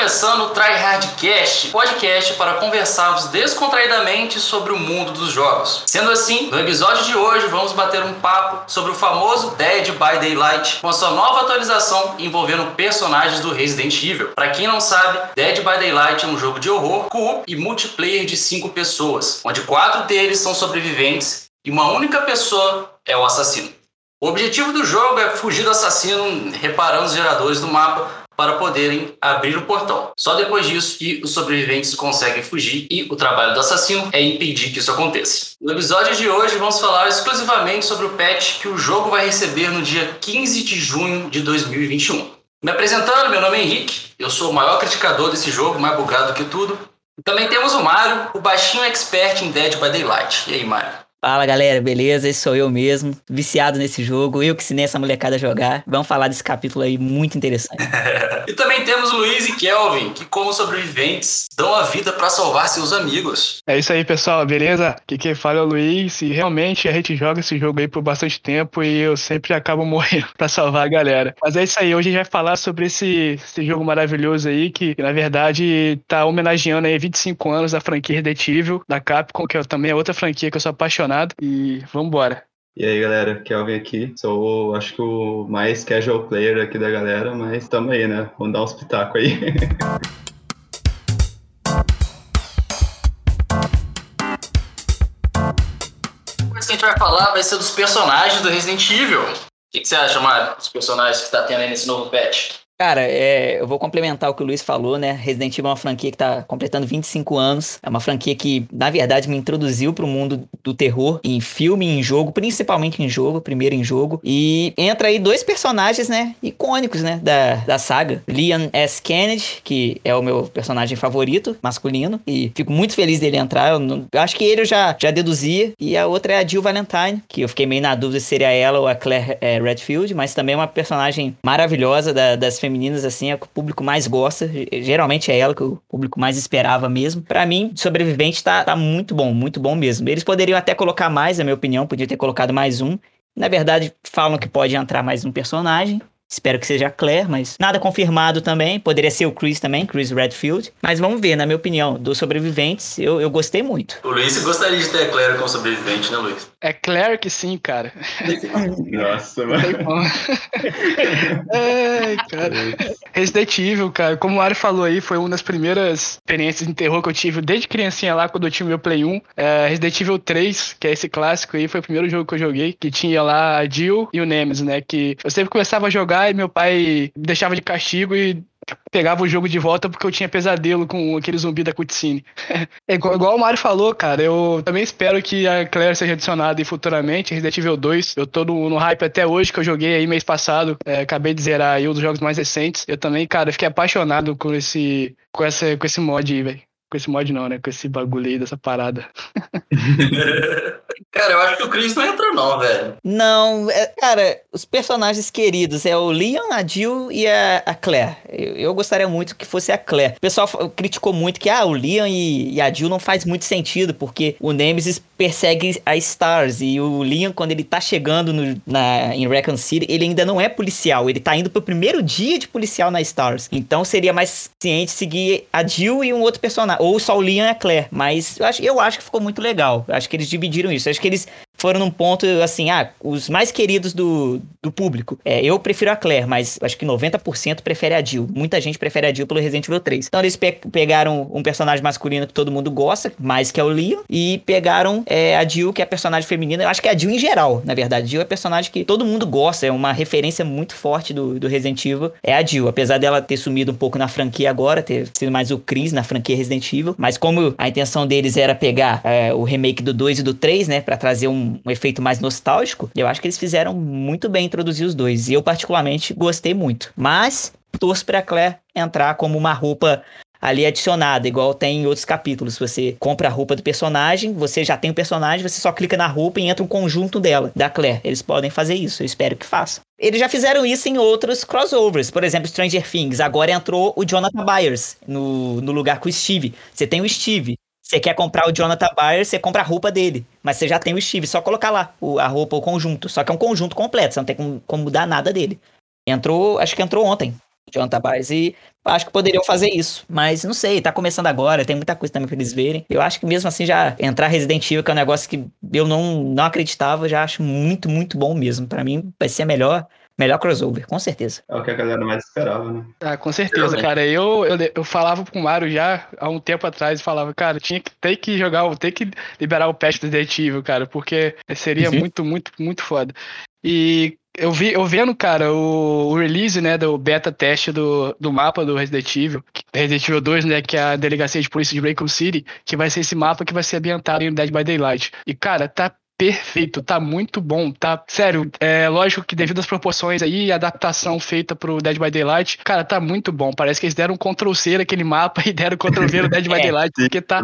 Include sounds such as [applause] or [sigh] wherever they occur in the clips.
começando o Try Hardcast, podcast para conversarmos descontraidamente sobre o mundo dos jogos. Sendo assim, no episódio de hoje vamos bater um papo sobre o famoso Dead by Daylight, com a sua nova atualização envolvendo personagens do Resident Evil. Para quem não sabe, Dead by Daylight é um jogo de horror, co e multiplayer de 5 pessoas, onde quatro deles são sobreviventes e uma única pessoa é o assassino. O objetivo do jogo é fugir do assassino reparando os geradores do mapa para poderem abrir o portão. Só depois disso que os sobreviventes conseguem fugir e o trabalho do assassino é impedir que isso aconteça. No episódio de hoje vamos falar exclusivamente sobre o patch que o jogo vai receber no dia 15 de junho de 2021. Me apresentando, meu nome é Henrique, eu sou o maior criticador desse jogo, mais bugado que tudo. também temos o Mário, o baixinho expert em Dead by Daylight. E aí, Mário? Fala galera, beleza? Esse sou eu mesmo, viciado nesse jogo, eu que ensinei essa molecada a jogar. Vamos falar desse capítulo aí muito interessante. [laughs] e também temos Luiz e Kelvin, que como sobreviventes dão a vida para salvar seus amigos. É isso aí, pessoal, beleza? Aqui quem fala é o Luiz e realmente a gente joga esse jogo aí por bastante tempo e eu sempre acabo [laughs] morrendo para salvar a galera. Mas é isso aí, hoje a gente vai falar sobre esse, esse jogo maravilhoso aí que, na verdade tá homenageando aí 25 anos da franquia Resident Evil da Capcom, que é também é outra franquia que eu sou apaixonado apaixonado e vambora. E aí, galera, Kelvin aqui. Sou, acho que o mais casual player aqui da galera, mas tamo aí, né? Vamos dar uns pitacos aí. [laughs] O que a gente vai falar vai ser dos personagens do Resident Evil. O que, que você acha, Mário, dos personagens que tá tendo aí nesse novo patch? Cara, é, eu vou complementar o que o Luiz falou, né? Resident Evil é uma franquia que tá completando 25 anos. É uma franquia que, na verdade, me introduziu pro mundo do terror em filme em jogo, principalmente em jogo, primeiro em jogo. E entra aí dois personagens, né? Icônicos, né? Da, da saga. Leon S. Kennedy, que é o meu personagem favorito, masculino. E fico muito feliz dele entrar. Eu, não, eu acho que ele eu já, já deduzia. E a outra é a Jill Valentine, que eu fiquei meio na dúvida se seria ela ou a Claire é, Redfield, mas também é uma personagem maravilhosa da, das femininas femininas, assim, é o que o público mais gosta. Geralmente é ela que o público mais esperava mesmo. Para mim, Sobrevivente tá, tá muito bom, muito bom mesmo. Eles poderiam até colocar mais, na minha opinião, podia ter colocado mais um. Na verdade, falam que pode entrar mais um personagem. Espero que seja a Claire, mas nada confirmado também. Poderia ser o Chris também, Chris Redfield. Mas vamos ver, na minha opinião, dos sobreviventes, eu, eu gostei muito. O Luiz gostaria de ter a Claire como sobrevivente, né, Luiz? É Claire que sim, cara. Nossa, mano. [laughs] Ai, cara. Resident Evil, cara, como o Ari falou aí, foi uma das primeiras experiências de terror que eu tive desde criancinha lá, quando eu tinha meu Play 1. É, Resident Evil 3, que é esse clássico aí, foi o primeiro jogo que eu joguei, que tinha lá a Jill e o Nemesis, né? Que eu sempre começava a jogar e meu pai deixava de castigo e pegava o jogo de volta porque eu tinha pesadelo com aquele zumbi da cutscene. [laughs] é igual, igual, o Mario falou, cara, eu também espero que a Claire seja adicionada futuramente, Resident Evil 2. Eu tô no, no hype até hoje, que eu joguei aí mês passado, é, acabei de zerar aí um dos jogos mais recentes. Eu também, cara, fiquei apaixonado com esse, com essa, com esse mod aí, velho. Com esse mod não, né? Com esse bagulho aí dessa parada. [laughs] Cara, eu acho que o Chris não entra, não, velho. Não, é, cara, os personagens queridos é o Leon, a Jill e a, a Claire. Eu, eu, gostaria muito que fosse a Claire. O pessoal criticou muito que ah, o Leon e, e, a Jill não faz muito sentido, porque o Nemesis persegue a Stars e o Leon, quando ele tá chegando no, na, em Recon City, ele ainda não é policial. Ele tá indo pro primeiro dia de policial na Stars. Então seria mais ciente seguir a Jill e um outro personagem. Ou só o Leon e a Claire. Mas eu acho, eu acho que ficou muito legal. Eu acho que eles dividiram isso. Acho que eles foram num ponto assim, ah, os mais queridos do, do público. É, eu prefiro a Claire, mas acho que 90% prefere a Jill. Muita gente prefere a Jill pelo Resident Evil 3. Então eles pe pegaram um personagem masculino que todo mundo gosta, mais que é o Leon, e pegaram é, a Jill, que é a personagem feminina. Eu acho que é a Jill em geral, na verdade. Jill é personagem que todo mundo gosta, é uma referência muito forte do, do Resident Evil. É a Jill, apesar dela ter sumido um pouco na franquia agora, ter sido mais o Chris na franquia Resident Evil. Mas como a intenção deles era pegar é, o remake do 2 e do 3, né, para trazer um um, efeito mais nostálgico, eu acho que eles fizeram muito bem introduzir os dois. E eu, particularmente, gostei muito. Mas torço pra Claire entrar como uma roupa ali adicionada, igual tem em outros capítulos. Você compra a roupa do personagem, você já tem o personagem, você só clica na roupa e entra um conjunto dela, da Claire. Eles podem fazer isso, eu espero que façam. Eles já fizeram isso em outros crossovers. Por exemplo, Stranger Things. Agora entrou o Jonathan Byers no, no lugar com o Steve. Você tem o Steve. Você quer comprar o Jonathan Byers, você compra a roupa dele. Mas você já tem o Steve, só colocar lá o, a roupa, o conjunto. Só que é um conjunto completo, você não tem como, como mudar nada dele. Entrou, acho que entrou ontem. Jonathan Byers. E acho que poderiam fazer isso. Mas não sei, tá começando agora, tem muita coisa também pra eles verem. Eu acho que mesmo assim já entrar Resident Evil, que é um negócio que eu não, não acreditava, já acho muito, muito bom mesmo. Para mim vai ser a melhor Melhor crossover, com certeza. É o que a galera mais esperava, né? Ah, com certeza, cara. Eu, eu, eu falava com o Mario já há um tempo atrás, falava, cara, tinha que ter que jogar, ter que liberar o patch do Resident Evil, cara, porque seria uhum. muito, muito, muito foda. E eu vi, eu vendo, cara, o, o, release, né, do beta teste do, do mapa do Resident Evil, Resident Evil 2, né, que é a delegacia de polícia de Raccoon City, que vai ser esse mapa que vai ser ambientado em Dead by Daylight. E, cara, tá perfeito, tá muito bom, tá? Sério, é lógico que devido às proporções aí, a adaptação feita pro Dead by Daylight, cara, tá muito bom. Parece que eles deram um Ctrl C naquele mapa [laughs] e deram Ctrl V no Dead by [laughs] é. Daylight, porque tá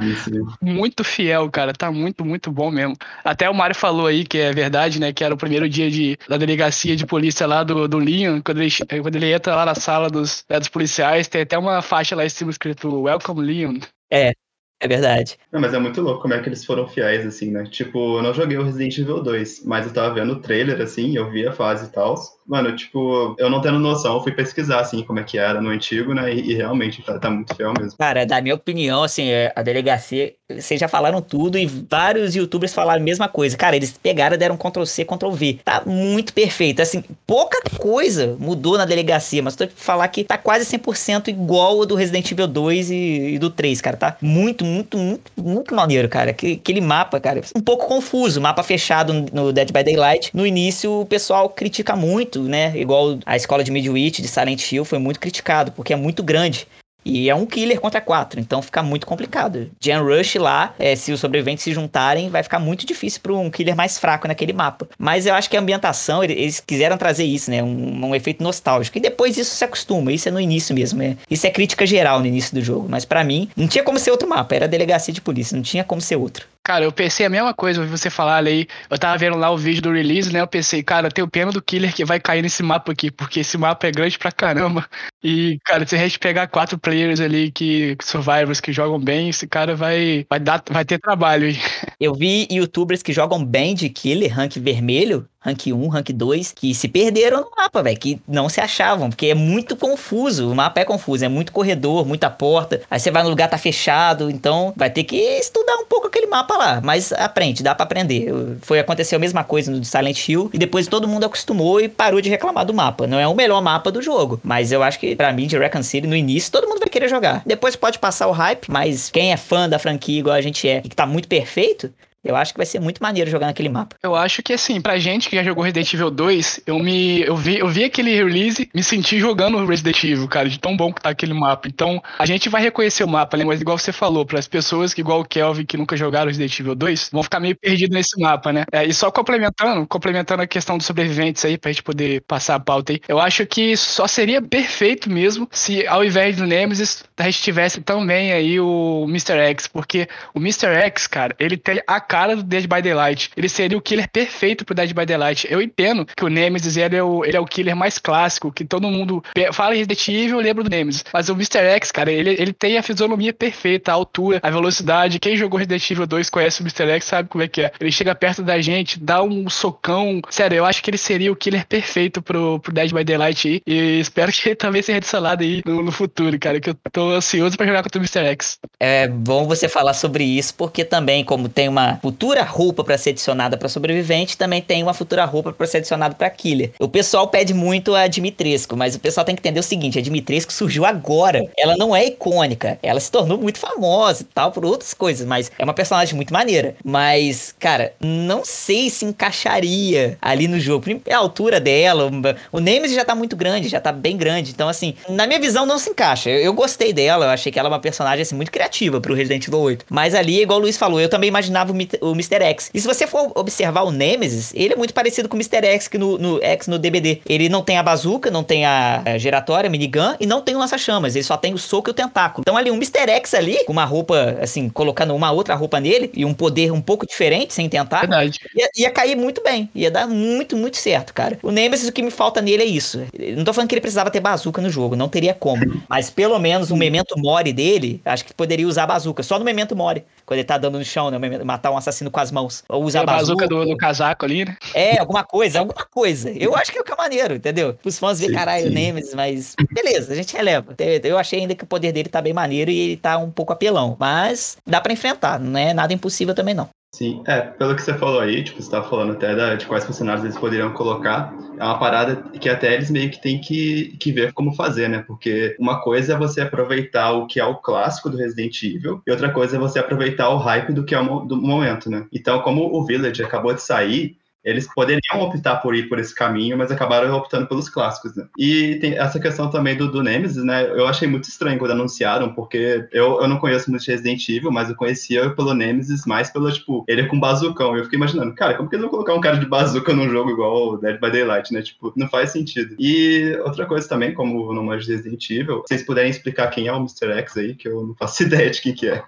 muito fiel, cara, tá muito, muito bom mesmo. Até o Mario falou aí que é verdade, né, que era o primeiro dia de, da delegacia de polícia lá do, do Leon, quando ele, quando ele entra lá na sala dos, né, dos policiais, tem até uma faixa lá em cima escrito Welcome Leon. É, é verdade. Não, mas é muito louco como é que eles foram fiéis, assim, né? Tipo, eu não joguei o Resident Evil 2, mas eu tava vendo o trailer, assim, eu vi a fase e tal. Mano, tipo, eu não tendo noção, fui pesquisar, assim, como é que era no antigo, né? E, e realmente tá, tá, muito fiel mesmo. Cara, da minha opinião, assim, é, a delegacia, vocês já falaram tudo e vários youtubers falaram a mesma coisa. Cara, eles pegaram deram Ctrl C, Ctrl V. Tá muito perfeito. Assim, pouca coisa mudou na delegacia, mas tô te falar que tá quase 100% igual ao do Resident Evil 2 e, e, do 3, cara. Tá muito, muito, muito, muito maneiro, cara. Aquele mapa, cara, um pouco confuso. Mapa fechado no Dead by Daylight. No início, o pessoal critica muito muito, né? Igual a escola de Midwich, de Silent Hill, foi muito criticado, porque é muito grande. E é um killer contra quatro, então fica muito complicado. Gen Rush lá, é, se os sobreviventes se juntarem, vai ficar muito difícil para um killer mais fraco naquele mapa. Mas eu acho que a ambientação, eles quiseram trazer isso, né? Um, um efeito nostálgico. E depois isso se acostuma, isso é no início mesmo. É, isso é crítica geral no início do jogo. Mas para mim, não tinha como ser outro mapa, era delegacia de polícia, não tinha como ser outro. Cara, eu pensei a mesma coisa, ouvi você falar ali. Eu tava vendo lá o vídeo do release, né? Eu pensei, cara, tem o pena do killer que vai cair nesse mapa aqui, porque esse mapa é grande pra caramba. E, cara, se a gente pegar quatro players ali que survivors que jogam bem, esse cara vai vai dar vai ter trabalho aí. Eu vi youtubers que jogam bem de killer, rank vermelho, rank 1, rank 2, que se perderam no mapa, velho, que não se achavam, porque é muito confuso, o mapa é confuso, é muito corredor, muita porta, aí você vai no lugar tá fechado, então vai ter que estudar um pouco aquele mapa lá, mas aprende, dá para aprender. Foi aconteceu a mesma coisa no Silent Hill e depois todo mundo acostumou e parou de reclamar do mapa. Não é o melhor mapa do jogo, mas eu acho que para mim de Recon City no início todo mundo vai querer jogar. Depois pode passar o hype, mas quem é fã da franquia igual a gente é e que tá muito perfeito, eu acho que vai ser muito maneiro jogar naquele mapa. Eu acho que assim, pra gente que já jogou Resident Evil 2, eu me eu vi, eu vi aquele release, me senti jogando Resident Evil, cara, de tão bom que tá aquele mapa. Então, a gente vai reconhecer o mapa, né? Mas igual você falou, para as pessoas que igual o Kelvin que nunca jogaram Resident Evil 2, vão ficar meio perdidos nesse mapa, né? É, e só complementando, complementando a questão dos sobreviventes aí pra gente poder passar a pauta aí. Eu acho que só seria perfeito mesmo se ao invés do Nemesis a gente tivesse também aí o Mr. X, porque o Mr. X, cara, ele tem a cara do Dead by Daylight. Ele seria o killer perfeito pro Dead by Daylight. Eu entendo que o Nemesis ele é o, ele é o killer mais clássico, que todo mundo fala em Resident Evil, lembra do Nemesis. Mas o Mr. X, cara, ele, ele tem a fisionomia perfeita, a altura, a velocidade. Quem jogou Resident Evil 2 conhece o Mr. X, sabe como é que é. Ele chega perto da gente, dá um socão. Sério, eu acho que ele seria o killer perfeito pro, pro Dead by Daylight aí. E espero que ele também seja adicionado aí no, no futuro, cara, que eu tô ansioso para jogar contra o Mr. X. É bom você falar sobre isso, porque também, como tem uma futura roupa para ser adicionada para sobrevivente, também tem uma futura roupa para ser adicionada para killer. O pessoal pede muito a Dimitrescu, mas o pessoal tem que entender o seguinte: a Dimitrescu surgiu agora. Ela não é icônica, ela se tornou muito famosa e tal por outras coisas, mas é uma personagem muito maneira. Mas, cara, não sei se encaixaria ali no jogo. É a altura dela, o Nemesis já tá muito grande, já tá bem grande. Então, assim, na minha visão, não se encaixa. Eu, eu gostei dela, eu achei que ela é uma personagem assim, muito criativa pro Resident Evil 8. Mas ali, igual o Luiz falou, eu também imaginava o Mr. X. E se você for observar o Nemesis, ele é muito parecido com o Mr. X que no, no X no DBD. Ele não tem a bazuca, não tem a, a giratória, a minigun e não tem o lança-chamas. Ele só tem o soco e o tentáculo. Então ali, um Mr. X ali, com uma roupa, assim, colocando uma outra roupa nele e um poder um pouco diferente, sem tentar. Verdade. Ia, ia cair muito bem. Ia dar muito, muito certo, cara. O Nemesis, o que me falta nele é isso. não tô falando que ele precisava ter bazuca no jogo, não teria como. Mas pelo menos o Memento Mori dele, acho que poderia usar a bazuca. Só no Memento Mori. Quando ele tá dando no chão, né? Matar um assassino com as mãos. Ou usar a a bazuca. bazuca do, do casaco ali, né? É, alguma coisa, alguma coisa. Eu acho que é o que é maneiro, entendeu? Os fãs verem, Sim, caralho, sim. Nemesis, mas beleza, a gente releva. Eu achei ainda que o poder dele tá bem maneiro e ele tá um pouco apelão. Mas dá pra enfrentar, não é nada impossível também, não. Sim, é, pelo que você falou aí, tipo, você tava falando até da- de quais personagens eles poderiam colocar, é uma parada que até eles meio que têm que, que ver como fazer, né? Porque uma coisa é você aproveitar o que é o clássico do Resident Evil, e outra coisa é você aproveitar o hype do que é o do momento, né? Então, como o Village acabou de sair, eles poderiam optar por ir por esse caminho, mas acabaram optando pelos clássicos, né? E tem essa questão também do, do Nemesis, né? Eu achei muito estranho quando anunciaram, porque eu, eu não conheço muito de Resident Evil, mas eu conhecia pelo Nemesis mais pelo, tipo, ele com bazucão. Eu fiquei imaginando, cara, como que eles vão colocar um cara de bazuca num jogo igual o Dead by Daylight, né? Tipo, não faz sentido. E outra coisa também, como no manjo de Resident Evil, vocês puderem explicar quem é o Mr. X aí, que eu não faço [laughs] ideia de quem que é.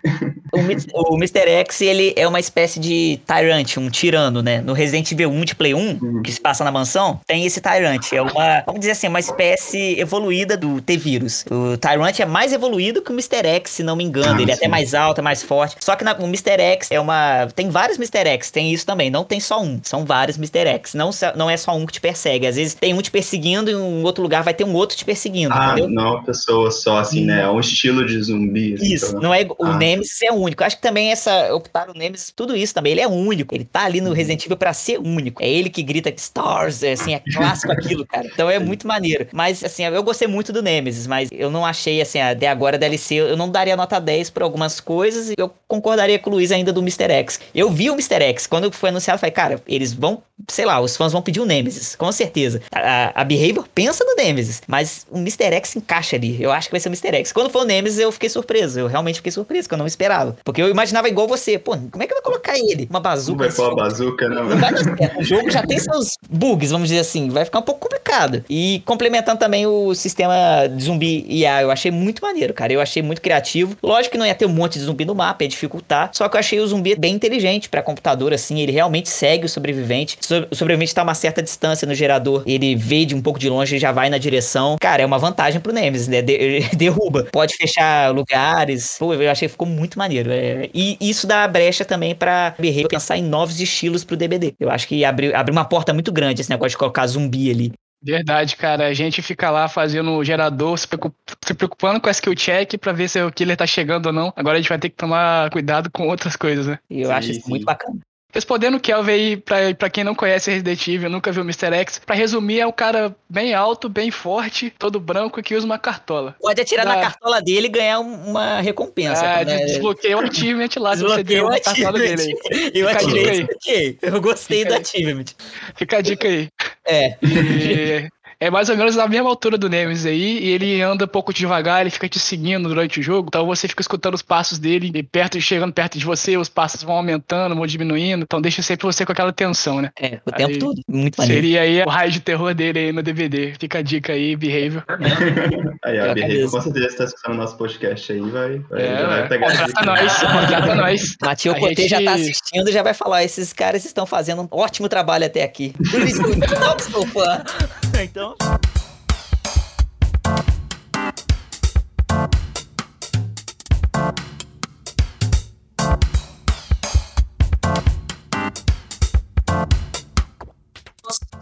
O, o Mr. X, ele é uma espécie de Tyrant, um tirano, né? No Resident Evil 1 de Play 1, Uhum. que se passa na mansão, tem esse Tyrant. É uma, vamos dizer assim, uma espécie evoluída do T-Vírus. O Tyrant é mais evoluído que o Mr. X, se não me engano. Ah, ele é até mais alto, é mais forte. Só que na- o Mr. X é uma... Tem vários Mr. X, tem isso também. Não tem só um, são vários Mr. X. Não, não é só um que te persegue. Às vezes tem um te perseguindo e um outro lugar vai ter um outro te perseguindo, Ah, entendeu? não é uma pessoa só, assim, né? É um estilo de zumbi. assim, Isso, então, não é o Ah. Nemesis é único. Acho que também essa optaram o Nemesis, tudo isso também, ele é único. Ele tá ali no Resident Evil pra ser único. É ele que grita Stars, é, assim, é clássico aquilo, cara. Então é muito maneiro. Mas assim, eu gostei muito do Nemesis, mas eu não achei assim, até agora a DLC, eu não daria nota 10 por algumas coisas e eu concordaria com o Luiz ainda do Mr. X. Eu vi o Mr. X, quando foi anunciado, eu falei, cara, eles vão, sei lá, os fãs vão pedir o Nemesis, com certeza. A, a, Behavior pensa no Nemesis, mas o Mr. X encaixa ali. Eu acho que vai ser o Mr. X. Quando foi o Nemesis, eu fiquei surpreso. Eu realmente fiquei surpreso, que eu não esperava. Porque eu imaginava igual você. Pô, como é que vai colocar ele? Uma Não bazuca. vai pôr a bazuca, não. Não vai. [laughs] O jogo já tem seus bugs, vamos dizer assim. Vai ficar um pouco complicado. E complementando também o sistema de zumbi IA, eu achei muito maneiro, cara. Eu achei muito criativo. Lógico que não ia ter um monte de zumbi no mapa, ia dificultar. Só que eu achei o zumbi bem inteligente pra computador, assim. Ele realmente segue o sobrevivente. So- O sobrevivente tá a uma certa distância no gerador. Ele vê de um pouco de longe e já vai na direção. Cara, é uma vantagem pro Nemesis, né? De- [laughs] derruba. Pode fechar lugares. Pô, eu achei que ficou muito maneiro. É, E isso dá brecha também pra Behavior pensar em novos estilos pro DBD. Eu acho que abriu, abriu uma porta muito grande esse negócio de colocar zumbi ali. Verdade, cara. A gente fica lá fazendo o gerador, se preocup- se preocupando com a skill check pra ver se o killer tá chegando ou não. Agora a gente vai ter que tomar cuidado com outras coisas, né? E eu Sim, acho isso sim. muito bacana. Respondendo o Kelvin aí, pra, pra quem não conhece Resident Evil, nunca viu Mr. X, pra resumir, é um cara bem alto, bem forte, todo branco que usa uma cartola. Pode atirar Dá. na cartola dele e ganhar um- uma recompensa. Ah, quando é- desbloqueei o achievement lá, se você Desbloqueei o uma cartola dele aí. [laughs] Eu Fica a atirei aqui. Eu gostei Fica do achievement. Fica a dica aí. É. E é mais ou menos na mesma altura do Nemesis aí, e ele anda um pouco devagar, ele fica te seguindo durante o jogo, então você fica escutando os passos dele, e perto, chegando perto de você, os passos vão aumentando, vão diminuindo, então deixa sempre você com aquela tensão, né? É, o tempo Aí, todo. Muito maneiro. Seria aí o raio de terror dele aí no DVD. Fica a dica aí, Behavior. [laughs] Aí, a é Behavior com certeza está escutando nosso podcast aí, vai, vai, É, vai ué. pegar a contrata nós, contrata nós. Matheus Cotê gente- já tá assistindo e já vai falar: esses caras estão fazendo um ótimo trabalho até aqui. Por isso [laughs] eu não sou fã. Então.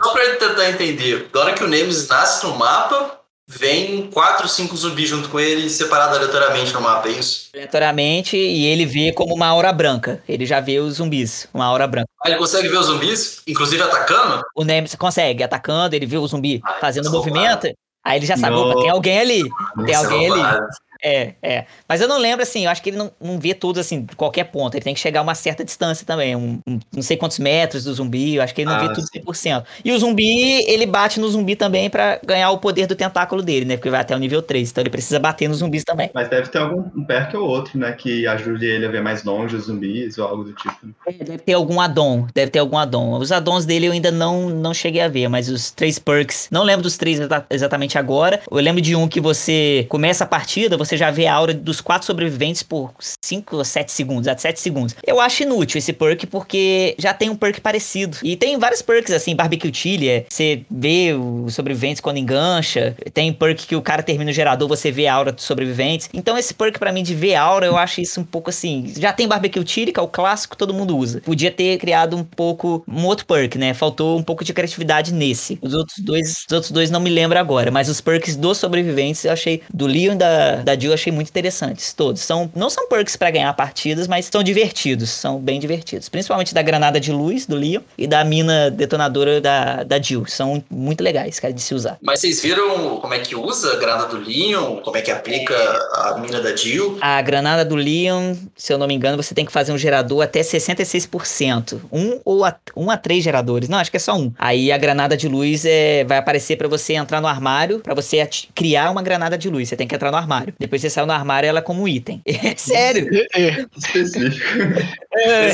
Só pra tentar entender, da hora que o Nemesis nasce no mapa, vem 4, 5 zumbis junto com ele, separado aleatoriamente no mapa, é isso? Aleatoriamente, e ele vê como uma aura branca. Ele já vê os zumbis, uma aura branca. Aí ele consegue ver os zumbis, inclusive atacando? O Nemesis consegue, atacando, ele vê o zumbi Ai, fazendo movimento. Aí ele já sabe, opa, tem alguém ali. Tem alguém ali. É, é. Mas eu não lembro, assim, eu acho que ele não, não vê tudo, assim, de qualquer ponto. Ele tem que chegar a uma certa distância também. Um, um- não sei quantos metros do zumbi, eu acho que ele não Ah, vê tudo sim. 100%. E o zumbi, ele bate no zumbi também pra ganhar o poder do tentáculo dele, né? Porque vai até o nível 3. Então ele precisa bater nos zumbis também. Mas deve ter algum um perk ou outro, né? Que ajude ele a ver mais longe os zumbis ou algo do tipo. É, Deve ter algum addon, deve ter algum addon. Os addons dele eu ainda não, não cheguei a ver, mas os três perks, não lembro dos três exa- exatamente agora. Eu lembro de um que você começa a partida, você já vê a aura dos quatro sobreviventes por 5 ou 7 segundos, até 7 segundos. Eu acho inútil esse perk porque já tem um perk parecido. E tem vários perks assim, barbecue chili, é, você vê os sobreviventes quando engancha. Tem perk que o cara termina o gerador, você vê a aura dos sobreviventes. Então esse perk para mim de ver aura, eu acho isso um pouco assim, já tem barbecue chili, que é o clássico, todo mundo usa. Podia ter criado um pouco um outro perk, né? Faltou um pouco de criatividade nesse. Os outros dois, os outros dois não me lembro agora, mas os perks dos sobreviventes eu achei do Leon da, da Jill eu achei muito interessantes, todos. São não são perks para ganhar partidas, mas são divertidos, são bem divertidos. Principalmente da granada de luz do Leon e da mina detonadora da, da Jill. São muito legais, cara, de se usar. Mas vocês viram como é que usa a granada do Leon? Como é que aplica a mina da Jill? A granada do Leon, se eu não me engano, você tem que fazer um gerador até 66%. Um ou a, um a três geradores. Não, acho que é só um. Aí a granada de luz é, vai aparecer para você entrar no armário, para você criar uma granada de luz. Você tem que entrar no armário. Depois você sai no armário ela como item. [laughs] É sério. É. Específico. É,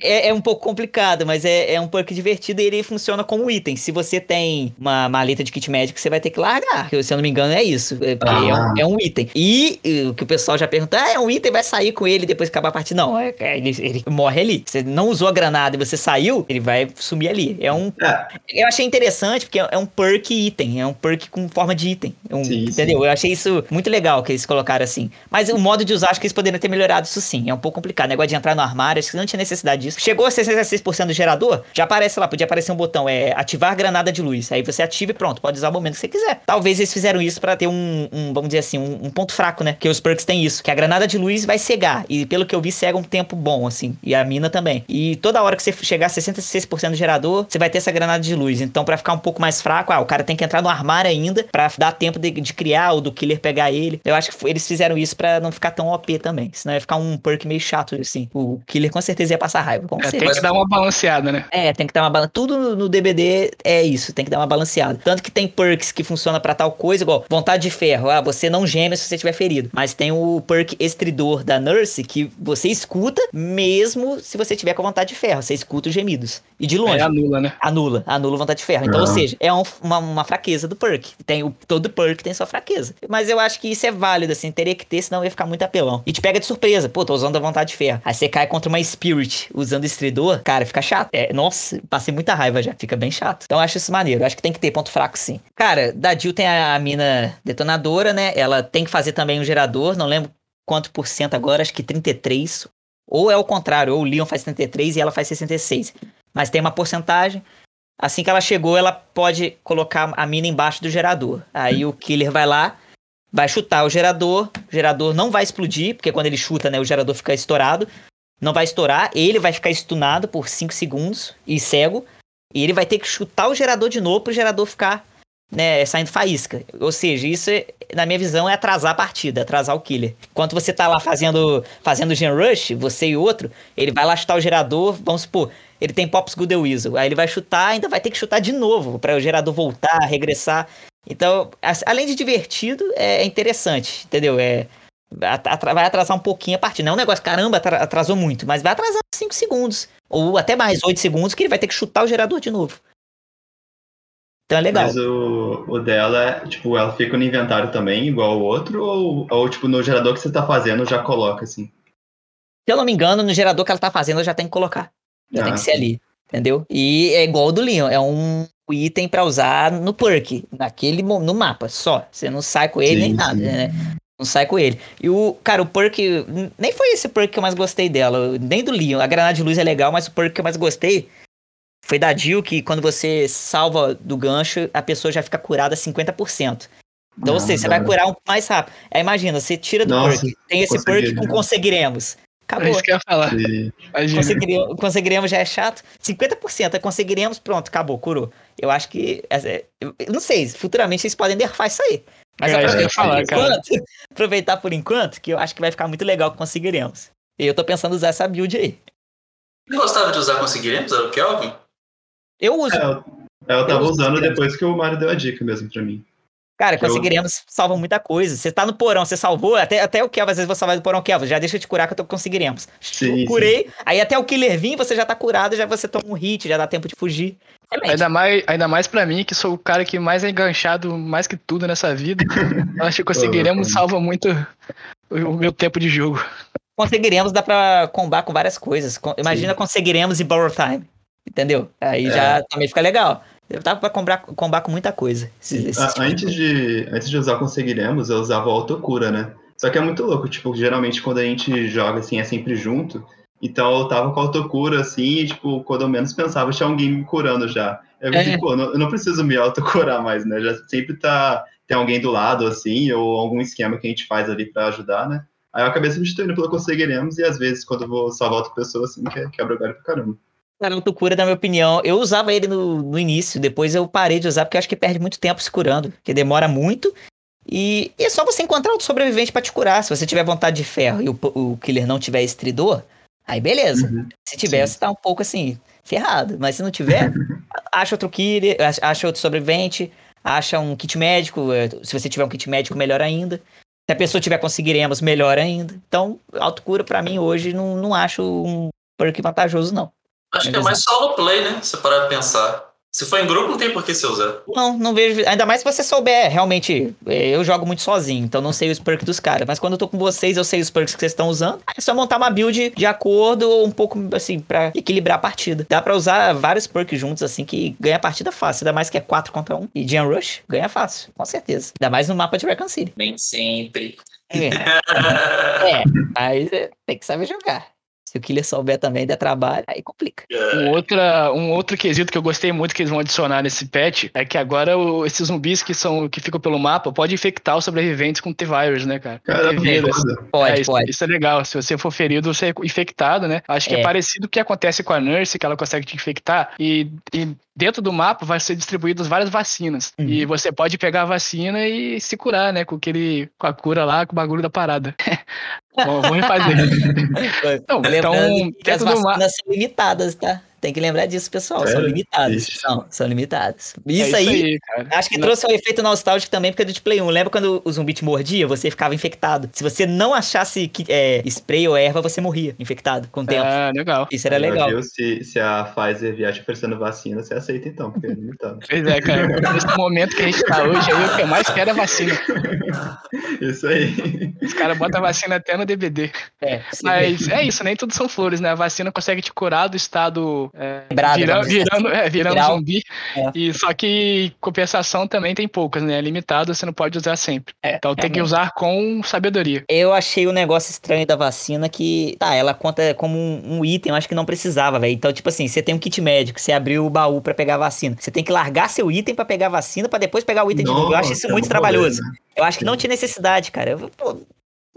[laughs] é, é, um pouco complicado, mas é, é um perk divertido e ele funciona como item. Se você tem uma maleta de kit médico, você vai ter que largar. Se eu não me engano, é isso. É, ah. é, um, é, um, item. E o que o pessoal já pergunta, ah, é um item, vai sair com ele depois que acabar a partida. Não, é, é, ele, ele, morre ali. Você não usou a granada e você saiu, ele vai sumir ali. É um. É. Eu achei interessante porque é um perk item. É um perk com forma de item. Um, sim, entendeu? Sim. Eu achei isso muito legal que eles colocaram assim. Mas o modo de usar, acho que eles poderiam ter melhorado isso sim. É um pouco complicado. Negócio de entrar no armário, acho que não tinha necessidade disso. Chegou a 66% do gerador, já aparece lá, podia aparecer um botão, é ativar granada de luz. Aí você ativa e pronto, pode usar o momento que você quiser. Talvez eles fizeram isso para ter um, um, vamos dizer assim, um, um, ponto fraco, né? Que os perks têm isso, que a granada de luz vai cegar. E pelo que eu vi, cega um tempo bom, assim. E a mina também. E toda hora que você chegar a 66% do gerador, você vai ter essa granada de luz. Então, para ficar um pouco mais fraco, ah, o cara tem que entrar no armário ainda para dar tempo de, de, criar ou do killer pegar ele. Eu acho que eles fizeram isso para não ficar tão OP também. Senão ia ficar um perk meio chato, assim. O killer com certeza ia passar raiva. Com é, certeza. Tem que dar uma balanceada, né? É, tem que dar uma balanceada. Tudo no DBD é isso, tem que dar uma balanceada. Tanto que tem perks que funcionam para tal coisa, igual vontade de ferro. Ah, você não geme se você estiver ferido. Mas tem o perk estridor da Nurse que você escuta mesmo se você tiver com vontade de ferro. Você escuta os gemidos. E de longe. É, anula, né? Anula, anula vontade de ferro. Então, ou seja, é um, uma, uma fraqueza do perk. Tem o, todo perk tem sua fraqueza. Mas eu acho que isso é válido, assim, teria que ter, senão ia ficar muito apelão. E te pega de surpresa. Pô, tô usando a vontade de ferro. Aí você cai contra uma Spirit usando estridor, cara, fica chato. É, nossa, passei muita raiva já. Fica bem chato. Então acho isso maneiro. Acho que tem que ter ponto fraco, sim. Cara, da Jill tem a, a mina detonadora, né? Ela tem que fazer também um gerador. Não lembro quanto por cento agora, acho que 33. Ou é o contrário, ou o Leon faz 33 e ela faz 66. Mas tem uma porcentagem. Assim que ela chegou, ela pode colocar a mina embaixo do gerador. Aí o killer vai lá, vai chutar o gerador, o gerador não vai explodir, porque quando ele chuta, né, o gerador fica estourado. Não vai estourar, ele vai ficar estunado por 5 segundos e cego. E ele vai ter que chutar o gerador de novo para o gerador ficar né, saindo faísca. Ou seja, isso, na minha visão, é atrasar a partida, atrasar o killer. Enquanto você tá lá fazendo, fazendo Gen Rush, você e outro, ele vai lá chutar o gerador, vamos supor, ele tem Pops Good Weasel. Aí ele vai chutar, ainda vai ter que chutar de novo, para o gerador voltar, regressar. Então, além de divertido, é interessante, entendeu? É, vai atrasar um pouquinho a partida. Não é um negócio, caramba, atrasou muito, mas vai atrasar 5 segundos. Ou até mais, 8 segundos, que ele vai ter que chutar o gerador de novo. Então é legal. Mas o, o dela, tipo, ela fica no inventário também, igual o outro, ou, ou tipo, no gerador que você tá fazendo já coloca, assim? Se eu não me engano, no gerador que ela tá fazendo, já tem que colocar. Já ah, tem que ser ali, entendeu? E é igual o do Leon, é um item para usar no perk, naquele no mapa, só. Você não sai com ele sim, nem nada, sim. né? Não sai com ele. E o, cara, o perk. Nem foi esse perk que eu mais gostei dela. Nem do Leon. A granada de luz é legal, mas o perk que eu mais gostei foi da Jill que quando você salva do gancho, a pessoa já fica curada 50%. Então, ou seja, você vai curar um mais rápido. Aí imagina, você tira do Nossa, perk. Tem esse perk com conseguiremos. Acabou. É isso que eu ia falar. Conseguiríamos, conseguiríamos já é chato. 50% é conseguiríamos, pronto, acabou, curou. Eu acho que. É, eu não sei, futuramente vocês podem nerfar isso aí. Mas é, aproveitar, falar, por enquanto, [laughs] aproveitar por enquanto, que eu acho que vai ficar muito legal que conseguiremos. E eu tô pensando em usar essa build aí. Você gostava de usar conseguiremos? Era o Kelvin? Eu uso. É, eu, eu tava eu usando depois que o Mario deu a dica mesmo pra mim. Cara, Eu- conseguiremos salva muita coisa. Você tá no porão, você salvou, até, até o Kelvin, às vezes vou salvar do porão, Kelvin, já deixa eu te curar que eu tô conseguiremos. Sim, Curei, aí até o killer vir, você já tá curado, já você toma um hit, já dá tempo de fugir. Ainda mais, ainda mais pra mim, que sou o cara que mais é enganchado mais que tudo nessa vida. [laughs] Eu acho que conseguiremos salva muito o o meu tempo de jogo. Conseguiremos, dá pra combar com várias coisas. Imagina conseguiremos e borrow time. Entendeu? Aí É. já também fica legal. Eu tava pra combar, combar com muita coisa. A- tipos de antes, de, antes de usar Conseguiremos, eu usava o autocura, né? Só que é muito louco, tipo, geralmente quando a gente joga assim é sempre junto. Então eu tava com a autocura assim, e tipo, quando eu menos pensava, tinha alguém me curando já. Eu É. pensei, pô, não- eu não preciso me autocurar mais, né? Já sempre tá, tem alguém do lado, assim, ou algum esquema que a gente faz ali pra ajudar, né? Aí eu acabei substituindo pelo Conseguiremos, e às vezes, quando eu vou salvar outra pessoa, assim, que quebra o galho pra caramba. Cara, autocura, na minha opinião, eu usava ele no, no início, depois eu parei de usar porque eu acho que perde muito tempo se curando, porque demora muito. E, e é só você encontrar outro sobrevivente pra te curar. Se você tiver vontade de ferro e o, o killer não tiver estridor, aí beleza. Uhum. Se tiver, Sim. você tá um pouco assim, ferrado. Mas se não tiver, [laughs] acha outro killer, ach- acha outro sobrevivente, acha um kit médico. eh, Se você tiver um kit médico, melhor ainda. Se a pessoa tiver conseguiremos, melhor ainda. Então, autocura pra mim hoje não, não acho um perk vantajoso, não. Acho que é mais solo play, né? Se parar pra pensar. Se for em grupo, não tem por que você usar. Não, não vejo. Ainda mais se você souber, realmente. eh, Eu jogo muito sozinho, então não sei os perks dos caras. Mas quando eu tô com vocês, eu sei os perks que vocês estão usando. É só montar uma build de acordo, ou um pouco assim, pra equilibrar a partida. Dá pra usar vários perks juntos, assim, que ganha a partida fácil. Ainda mais que é 4 contra 1. E Jam Rush ganha fácil, com certeza. Ainda mais no mapa de Recon City. Nem sempre. É, [laughs] é aí eh, tem que saber jogar. Se o killer souber também, der trabalho, aí complica. Um, outra, um outro quesito que eu gostei muito que eles vão adicionar nesse patch é que agora o- esses zumbis que são que ficam pelo mapa podem infectar os sobreviventes com T-Virus, né, cara? Caramba. Pode, é, isso, pode. isso é legal. Se você for ferido, você é infectado, né? Acho que é, É. parecido com o que acontece com a Nurse, que ela consegue te infectar. E, e dentro do mapa vai ser distribuídas várias vacinas. Uhum. E você pode pegar a vacina e se curar, né? Com aquele. Com a cura lá, com o bagulho da parada. [laughs] Bom, vamos refazer. [laughs] Não, então, Lembrando que as dentro do mapa. vacinas são limitadas, tá? Tem que lembrar disso, pessoal. São Sério? limitadas. Ixi. São, são limitadas. É Isso, aí, cara. acho que Não- trouxe um efeito nostálgico também, porque é do de Play 1. Lembra quando o zumbi te mordia? Você ficava infectado. Se você não achasse que, é, spray ou erva, você morria infectado com o tempo. Ah, legal. Isso era legal. viu? Se, se a Pfizer vier te oferecendo vacina, você aceita então, porque é limitado. [laughs] Pois é, cara. Nesse momento que a gente tá hoje, aí, o que eu mais quero é vacina. [laughs] Isso aí. Os caras botam a vacina até no DVD. É, Mas é isso, nem tudo são flores, né? A vacina consegue te curar do estado é, Quebrado, virando, dizer virando, é, virando Grau. zumbi. É. E só que compensação também tem poucas, né? É limitado, você não pode usar sempre. É, então tem que usar com sabedoria. Eu achei o negócio estranho da vacina que, tá, ela conta como um, um item, eu acho que não precisava, velho. Então, tipo assim, você tem um kit médico, você abriu o baú pra pegar a vacina. Você tem que largar seu item pra pegar a vacina pra depois pegar o item de novo. Eu acho isso Nossa, é muito um trabalhoso. né? Eu acho que não tinha necessidade, cara. Eu, pô,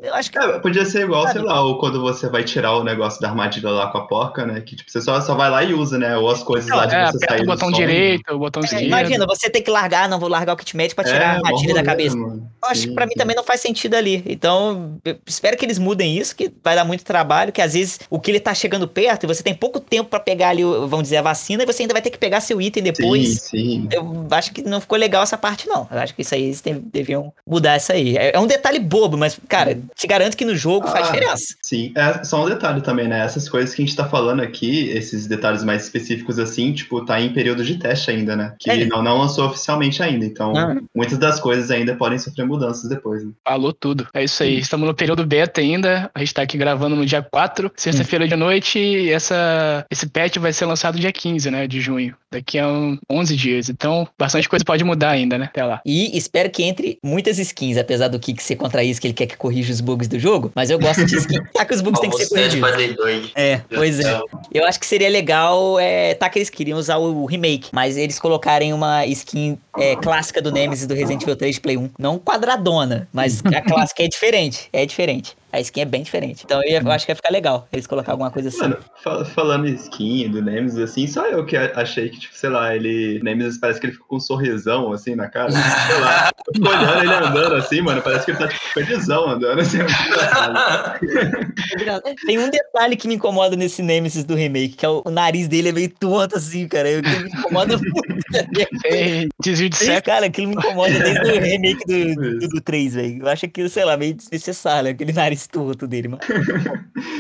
eu acho que. É, podia ser igual, sei Sabe? lá, ou quando você vai tirar o negócio da armadilha lá com a porca, né? Que tipo, você só, só vai lá e usa, né? Ou as coisas lá de é, você sair o do botão som. direito, o botão É, esquerdo. imagina, você tem que largar, não vou largar o kit médico pra tirar a É, armadilha bom da cabeça. mano. Eu acho que Sim, pra mim também não faz sentido ali. Então, eu espero que eles mudem isso, que vai dar muito trabalho, que às vezes o que ele tá chegando perto e você tem pouco tempo pra pegar ali, vamos dizer, a vacina, e você ainda vai ter que pegar seu item depois. Sim, sim. Eu acho que não ficou legal essa parte, não. Eu acho que isso aí eles deviam mudar isso aí. É, é um detalhe bobo, mas, cara, te garanto que no jogo faz Ah, diferença. Sim, é só um detalhe também, né? Essas coisas que a gente tá falando aqui, esses detalhes mais específicos assim, tipo, tá em período de teste ainda, né? Que É. não, não lançou oficialmente ainda. Então, Ah. muitas das coisas ainda podem sofrer mudanças depois. Né? Falou tudo. É isso aí. Estamos no período beta ainda. A gente tá aqui gravando no dia 4, sexta-feira de noite. E essa, esse patch vai ser lançado dia 15, né? De junho. Daqui a um, 11 dias. Então, bastante coisa pode mudar ainda, né? Até lá. E espero que entre muitas skins, apesar do Kik ser contra isso, que ele quer que corrija os bugs do jogo. Mas eu gosto de [laughs] skin. Tá que os bugs têm que ser corrigidos. É, pois é. Eu acho que seria legal, é, tá que eles queriam usar o remake, mas eles colocarem uma skin é, clássica do Nemesis do Resident Evil 3 de Play 1. Não quadradona, mas a [laughs] clássica é diferente, é diferente. A skin é bem diferente. Então eu, eu acho que ia ficar legal eles colocar alguma coisa assim. Mano, fal- falando em skin do Nemesis, assim, só eu que achei que, tipo, sei lá, ele. Nemesis parece que ele fica com um sorrisão, assim, na cara. Sei lá. Eu fico [laughs] olhando ele andando assim, mano, parece que ele tá, tipo, felizão andando, assim. é. [laughs] Tem um detalhe que me incomoda nesse Nemesis do remake, que é o, o nariz dele é meio tonto assim, cara. Eu, que me incomoda muito. Desvio de cara, aquilo me incomoda desde o remake do, do, do 3, velho. Eu acho aquilo, sei lá, meio desnecessário, aquele nariz torto dele, mano.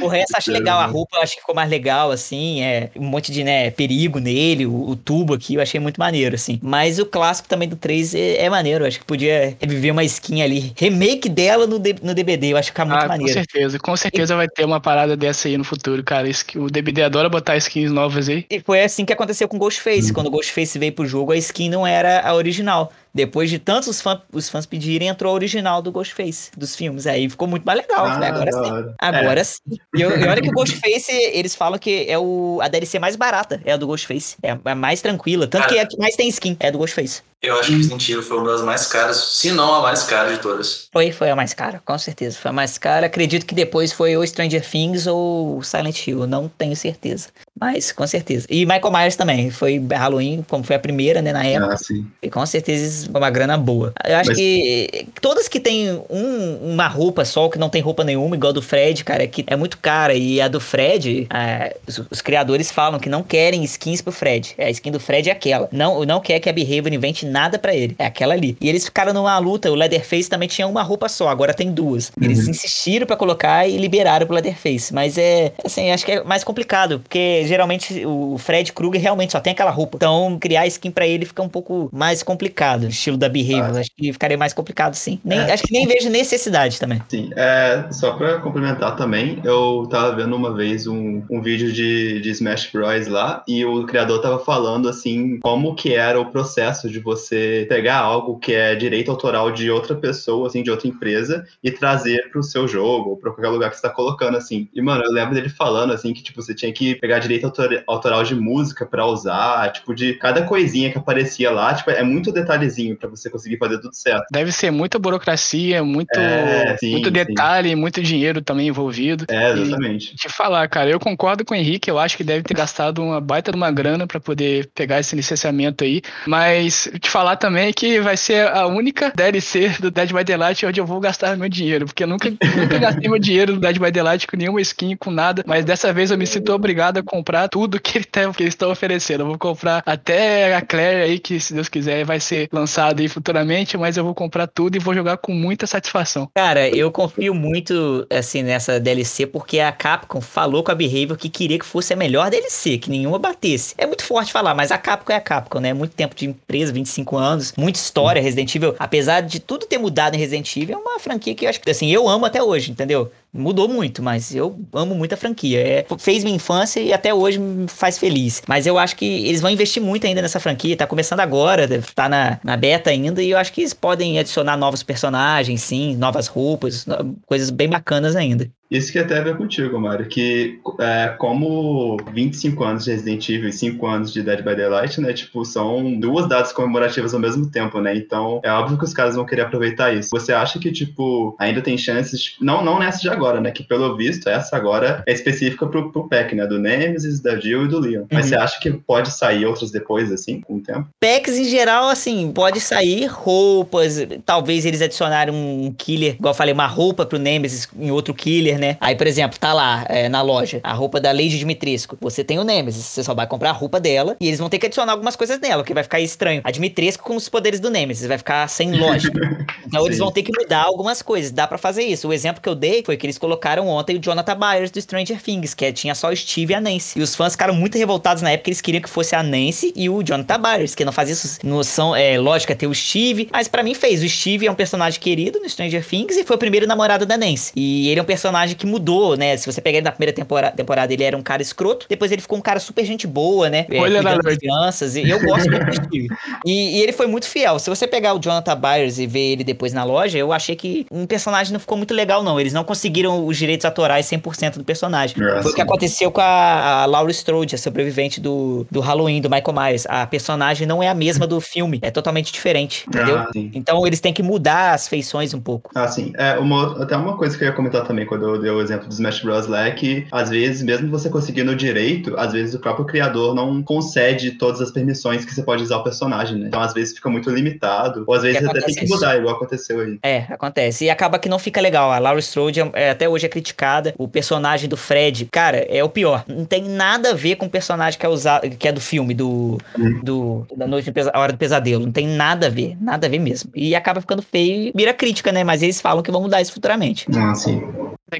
O resto acho legal, a roupa acho que ficou mais legal, assim, é um monte de, né, perigo nele, o, o tubo aqui, eu achei muito maneiro, assim. Mas o clássico também do 3 é, é maneiro, acho que podia reviver uma skin ali, remake dela no, D- no DBD, eu acho que fica muito Ah, com maneiro. certeza. Com certeza vai ter uma parada dessa aí no futuro, cara. Isso que o DBD adora botar skins novas aí. E foi assim que aconteceu com Ghostface. Quando o Ghostface veio pro jogo, a skin não era a original. Depois de tantos os, fã- os fãs pedirem, entrou a original do Ghostface, dos filmes. Aí ficou muito mais legal. Falei, Ah, agora sim. Agora sim. E, eu- e olha que o Ghostface, eles falam que é o, a DLC mais barata, é a do Ghostface. É a, a mais tranquila. Tanto que é a que mais tem skin, é a do Ghostface. Eu acho que Resident Evil foi uma das mais caras, se não a mais cara de todas. Foi, foi a mais cara, com certeza. Foi a mais cara. Acredito que depois foi ou Stranger Things ou Silent Hill. Não tenho certeza. Mas, com certeza. E Michael Myers também. Foi Halloween, como foi a primeira, né, na época. Ah, sim. E com certeza foi uma grana boa. Eu acho Mas- que todas que tem um- uma roupa só, que não tem roupa nenhuma, igual a do Fred, cara, que é muito cara. E a do Fred, é, os, os criadores falam que não querem skins pro Fred. A skin do Fred é aquela. Não, não quer que a Behavior invente nada pra ele. É aquela ali. E eles ficaram numa luta. O Leatherface também tinha uma roupa só, agora tem duas. Eles insistiram pra colocar e liberaram pro Leatherface. Mas é, assim, acho que é mais complicado, porque geralmente o Fred Krueger realmente só tem aquela roupa. Então, criar skin pra ele fica um pouco mais complicado. O estilo da Behavior. Acho que ficaria mais complicado, sim. Nem, É. Acho que nem vejo necessidade também. Sim, é, só pra complementar também, eu tava vendo uma vez um, um vídeo de, de Smash Bros. lá e o criador tava falando assim como que era o processo de você pegar algo que é direito autoral de outra pessoa, assim, de outra empresa e trazer pro seu jogo ou pra qualquer lugar que você tá colocando, assim. E, mano, eu lembro dele falando, assim, que, tipo, você tinha que pegar direito autor- autoral de música pra usar, tipo, de cada coisinha que aparecia lá, tipo, é muito detalhezinho pra você conseguir fazer tudo certo. Deve ser muita burocracia, muito, É, sim, muito sim. detalhe, muito dinheiro também envolvido. É, exatamente. Te falar, cara, eu concordo com o Henrique, eu acho que deve ter gastado uma baita de uma grana pra poder pegar esse licenciamento aí, mas te falar também que vai ser a única DLC do Dead by Daylight onde eu vou gastar meu dinheiro, porque eu nunca, nunca gastei meu dinheiro no Dead by Daylight com nenhuma skin, com nada, mas dessa vez eu me sinto obrigado a comprar tudo que, ele tá- que eles estão oferecendo. Eu vou comprar até a Claire aí, que se Deus quiser vai ser lançado aí futuramente, mas eu vou comprar tudo e vou jogar com muita satisfação. Cara, eu confio muito, assim, nessa DLC, porque a Capcom falou com a Behavior que queria que fosse a melhor DLC, que nenhuma batesse. É muito forte falar, mas a Capcom é a Capcom, né? Muito tempo de empresa, 25 anos, muita história. Resident Evil, apesar de tudo ter mudado em Resident Evil, é uma franquia que eu acho que, assim, eu amo até hoje, entendeu? Mudou muito, mas eu amo muito a franquia. É, fez minha infância e até hoje me faz feliz. Mas eu acho que eles vão investir muito ainda nessa franquia. Tá começando agora, tá na, na beta ainda. E eu acho que eles podem adicionar novos personagens, sim, novas roupas, coisas bem bacanas ainda. Isso que até a ver contigo, Mário, que é, como 25 anos de Resident Evil e 5 anos de Dead by Daylight, né, tipo, são duas datas comemorativas ao mesmo tempo, né, então é óbvio que os caras vão querer aproveitar isso. Você acha que, tipo, ainda tem chances, tipo, não, não nessa de agora, né, que pelo visto essa agora é específica pro, pro pack, né, do Nemesis, da Jill e do Leon. Mas Uhum. você acha que pode sair outras depois, assim, com o tempo? Packs em geral, assim, pode sair roupas, talvez eles adicionarem um killer, igual eu falei, uma roupa pro Nemesis em outro killer, né? Aí, por exemplo, tá lá é, na loja a roupa da Lady Dimitrescu. Você tem o Nemesis, você só vai comprar a roupa dela e eles vão ter que adicionar algumas coisas nela, porque vai ficar estranho. A Dimitrescu com os poderes do Nemesis, vai ficar sem lógica. [laughs] Então eles Sim. vão ter que mudar algumas coisas, dá pra fazer isso. O exemplo que eu dei foi que eles colocaram ontem o Jonathan Byers do Stranger Things, que é- tinha só o Steve e a Nancy. E os fãs ficaram muito revoltados na época, eles queriam que fosse a Nancy e o Jonathan Byers, que não fazia isso. Noção, é, lógica ter o Steve, mas pra mim fez. O Steve é um personagem querido no Stranger Things e foi o primeiro namorado da Nancy. E ele é um personagem personagem que mudou, né? Se você pegar ele na primeira temporada, temporada, ele era um cara escroto, depois ele ficou um cara super gente boa, né? É, Olha cuidando na das crianças. E eu gosto muito do Steve. E, e ele foi muito fiel. Se você pegar o Jonathan Byers e ver ele depois na loja, eu achei que um personagem não ficou muito legal, não. Eles não conseguiram os direitos autorais 100% do personagem. É, Foi o que aconteceu com a, a Laura Strode, a sobrevivente do, do Halloween, do Michael Myers. A personagem não é a mesma do filme, é totalmente diferente, entendeu? Ah. Então eles têm que mudar as feições um pouco. Ah, sim. É, uma, até uma coisa que eu ia comentar também quando eu dei o exemplo do Smash Bros. lá é que, às vezes, mesmo você conseguindo o direito, às vezes o próprio criador não concede todas as permissões que você pode usar o personagem, né? Então, às vezes, fica muito limitado. Ou às vezes até tem que isso. mudar, igual aconteceu aí. É, acontece. E acaba que não fica legal. A Laura Strode é, até hoje é criticada. O personagem do Fred, cara, é o pior. Não tem nada a ver com o personagem que é usado, que é do filme, do, do da noite a hora do pesadelo. Não tem nada a ver, nada a ver mesmo. E acaba ficando feio e vira crítica, né? Mas eles falam que vão mudar isso futuramente. Ah, sim.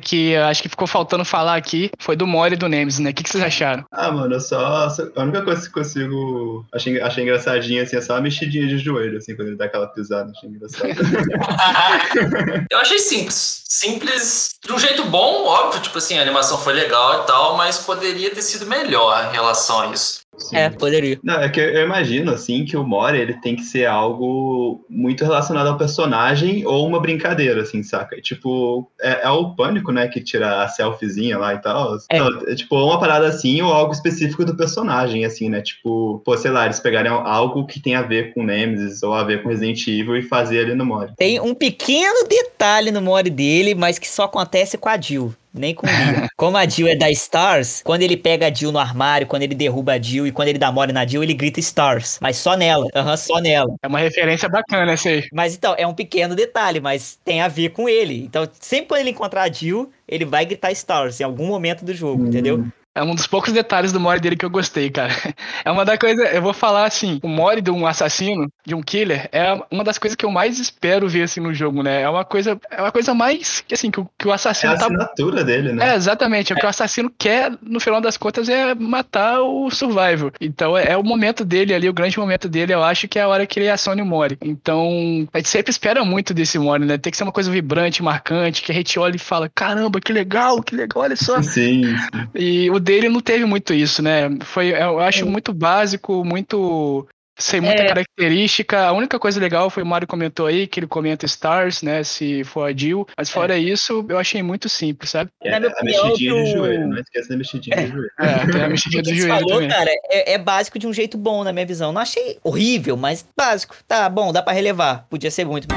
Que eu acho que ficou faltando falar aqui foi do Mori e do Nemesis, né? O que, que vocês acharam? Ah, mano, eu só, só- A única coisa que consigo. Achei, achei engraçadinha, assim, é só a mexidinha de joelho, assim, quando ele dá aquela pisada. Achei engraçado. [laughs] Eu achei simples. Simples de um jeito bom, óbvio, tipo assim, a animação foi legal e tal, mas poderia ter sido melhor em relação a isso. Sim. É, poderia. Não, é que eu imagino, assim, que o Mori, ele tem que ser algo muito relacionado ao personagem ou uma brincadeira, assim, saca? Tipo, é, é o Pânico, né, que tira a selfiezinha lá e tal. É. Não, é tipo, uma parada assim ou algo específico do personagem, assim, né? Tipo, pô, sei lá, eles pegarem algo que tem a ver com Nemesis ou a ver com Resident Evil e fazer ali no Mori. Tem um pequeno detalhe no Mori dele, mas que só acontece com a Jill. Nem com. [laughs] Como a Jill é da Stars, quando ele pega a Jill no armário, quando ele derruba a Jill e quando ele dá mole na Jill, ele grita Stars. Mas só nela. Aham, só nela. É uma referência bacana essa aí. Mas então, é um pequeno detalhe, mas tem a ver com ele. Então, sempre quando ele encontrar a Jill, ele vai gritar Stars em algum momento do jogo, entendeu? É um dos poucos detalhes do Mori dele que eu gostei, cara. É uma da coisa, eu vou falar assim, o Mori de um assassino, de um killer, é uma das coisas que eu mais espero ver assim no jogo, né? É uma coisa, é uma coisa mais que assim que o, que o É assassino a tá assinatura dele, né? É, exatamente. O que o assassino quer, no final das contas, é matar o survival. Então é, é o momento dele ali, o grande momento dele, eu acho que é a hora que ele aciona o Mori. Então, a gente sempre espera muito desse Mori, né? Tem que ser uma coisa vibrante, marcante, que a gente olha e fala, caramba, que legal, que legal, olha só. Sim, sim. E o dele não teve muito isso, né? Foi, eu acho muito básico, muito. Sem muita É. característica. A única coisa legal foi o Mário comentou aí, que ele comenta Stars, né? Se for a Jill. Mas fora isso, eu achei muito simples, sabe? É, Na minha a opinião, mexidinha de do- joelho, não esqueça da mexidinha de joelho. É, tem a mexidinha O do que você joelho falou, também. cara, é, é básico de um jeito bom, na minha visão. Não achei horrível, mas básico. Tá bom, dá pra relevar. Podia ser muito.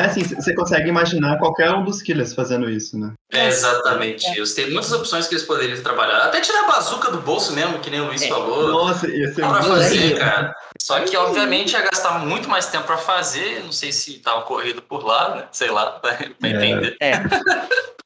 É assim, você consegue imaginar qualquer um dos killers fazendo isso, né? É, exatamente isso. Tem muitas opções que eles poderiam trabalhar. Até tirar a bazuca do bolso mesmo, que nem o Luiz falou. Nossa, ia ser pra muito fazer, legal. cara. Só que, obviamente, ia gastar muito mais tempo pra fazer. Não sei se tava corrido por lá, né? Sei lá, pra [laughs] pra É. entender. É.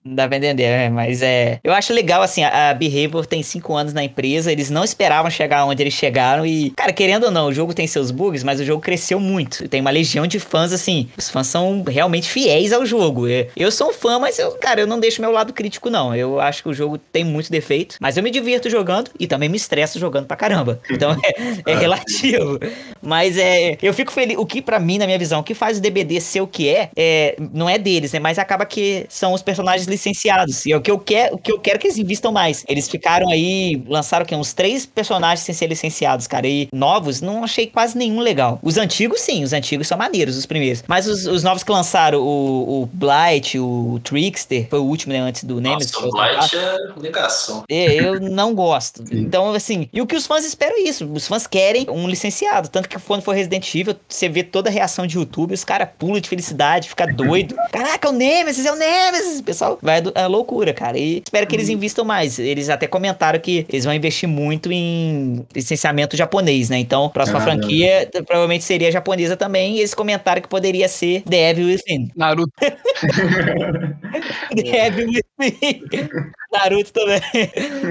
Não dá pra entender, é, mas é. Eu acho legal, assim, a, a Behavior tem cinco anos na empresa, eles não esperavam chegar onde eles chegaram e, cara, querendo ou não, o jogo tem seus bugs, mas o jogo cresceu muito. Tem uma legião de fãs, assim, os fãs são realmente fiéis ao jogo. É, Eu sou um fã, mas eu, cara, eu não deixo meu lado crítico, não. Eu acho que o jogo tem muito defeito, mas eu me divirto jogando e também me estresso jogando pra caramba. [laughs] Então é, é relativo. Mas é. Eu fico feliz. O que, pra mim, na minha visão, o que faz o DBD ser o que é, é não é deles, né? Mas acaba que são os personagens licenciados. E é o que eu quero, o que eu quero que eles invistam mais. Eles ficaram aí, lançaram o quê? Uns três personagens sem ser licenciados, cara. E novos, não achei quase nenhum legal. Os antigos, sim, os antigos são maneiros, os primeiros. Mas os, os novos que lançaram, o, o Blight, o Trickster, foi o último, né? Antes do Nemesis. Nossa, foi o Blight. É negação. É, eu não gosto. Então, assim, e o que os fãs esperam é isso. Os fãs querem um licenciado. Tanto que quando for Resident Evil, você vê toda a reação de YouTube, os caras pulam de felicidade, fica doido. Caraca, é o Nemesis, é o Nemesis! O pessoal vai do- é loucura, cara. E espero que eles invistam mais. Eles até comentaram que eles vão investir muito em licenciamento japonês, né? Então, a próxima Ah, franquia provavelmente seria japonesa também. E eles comentaram que poderia ser The Evil Within. Naruto. [laughs] The Evil Within. Naruto também.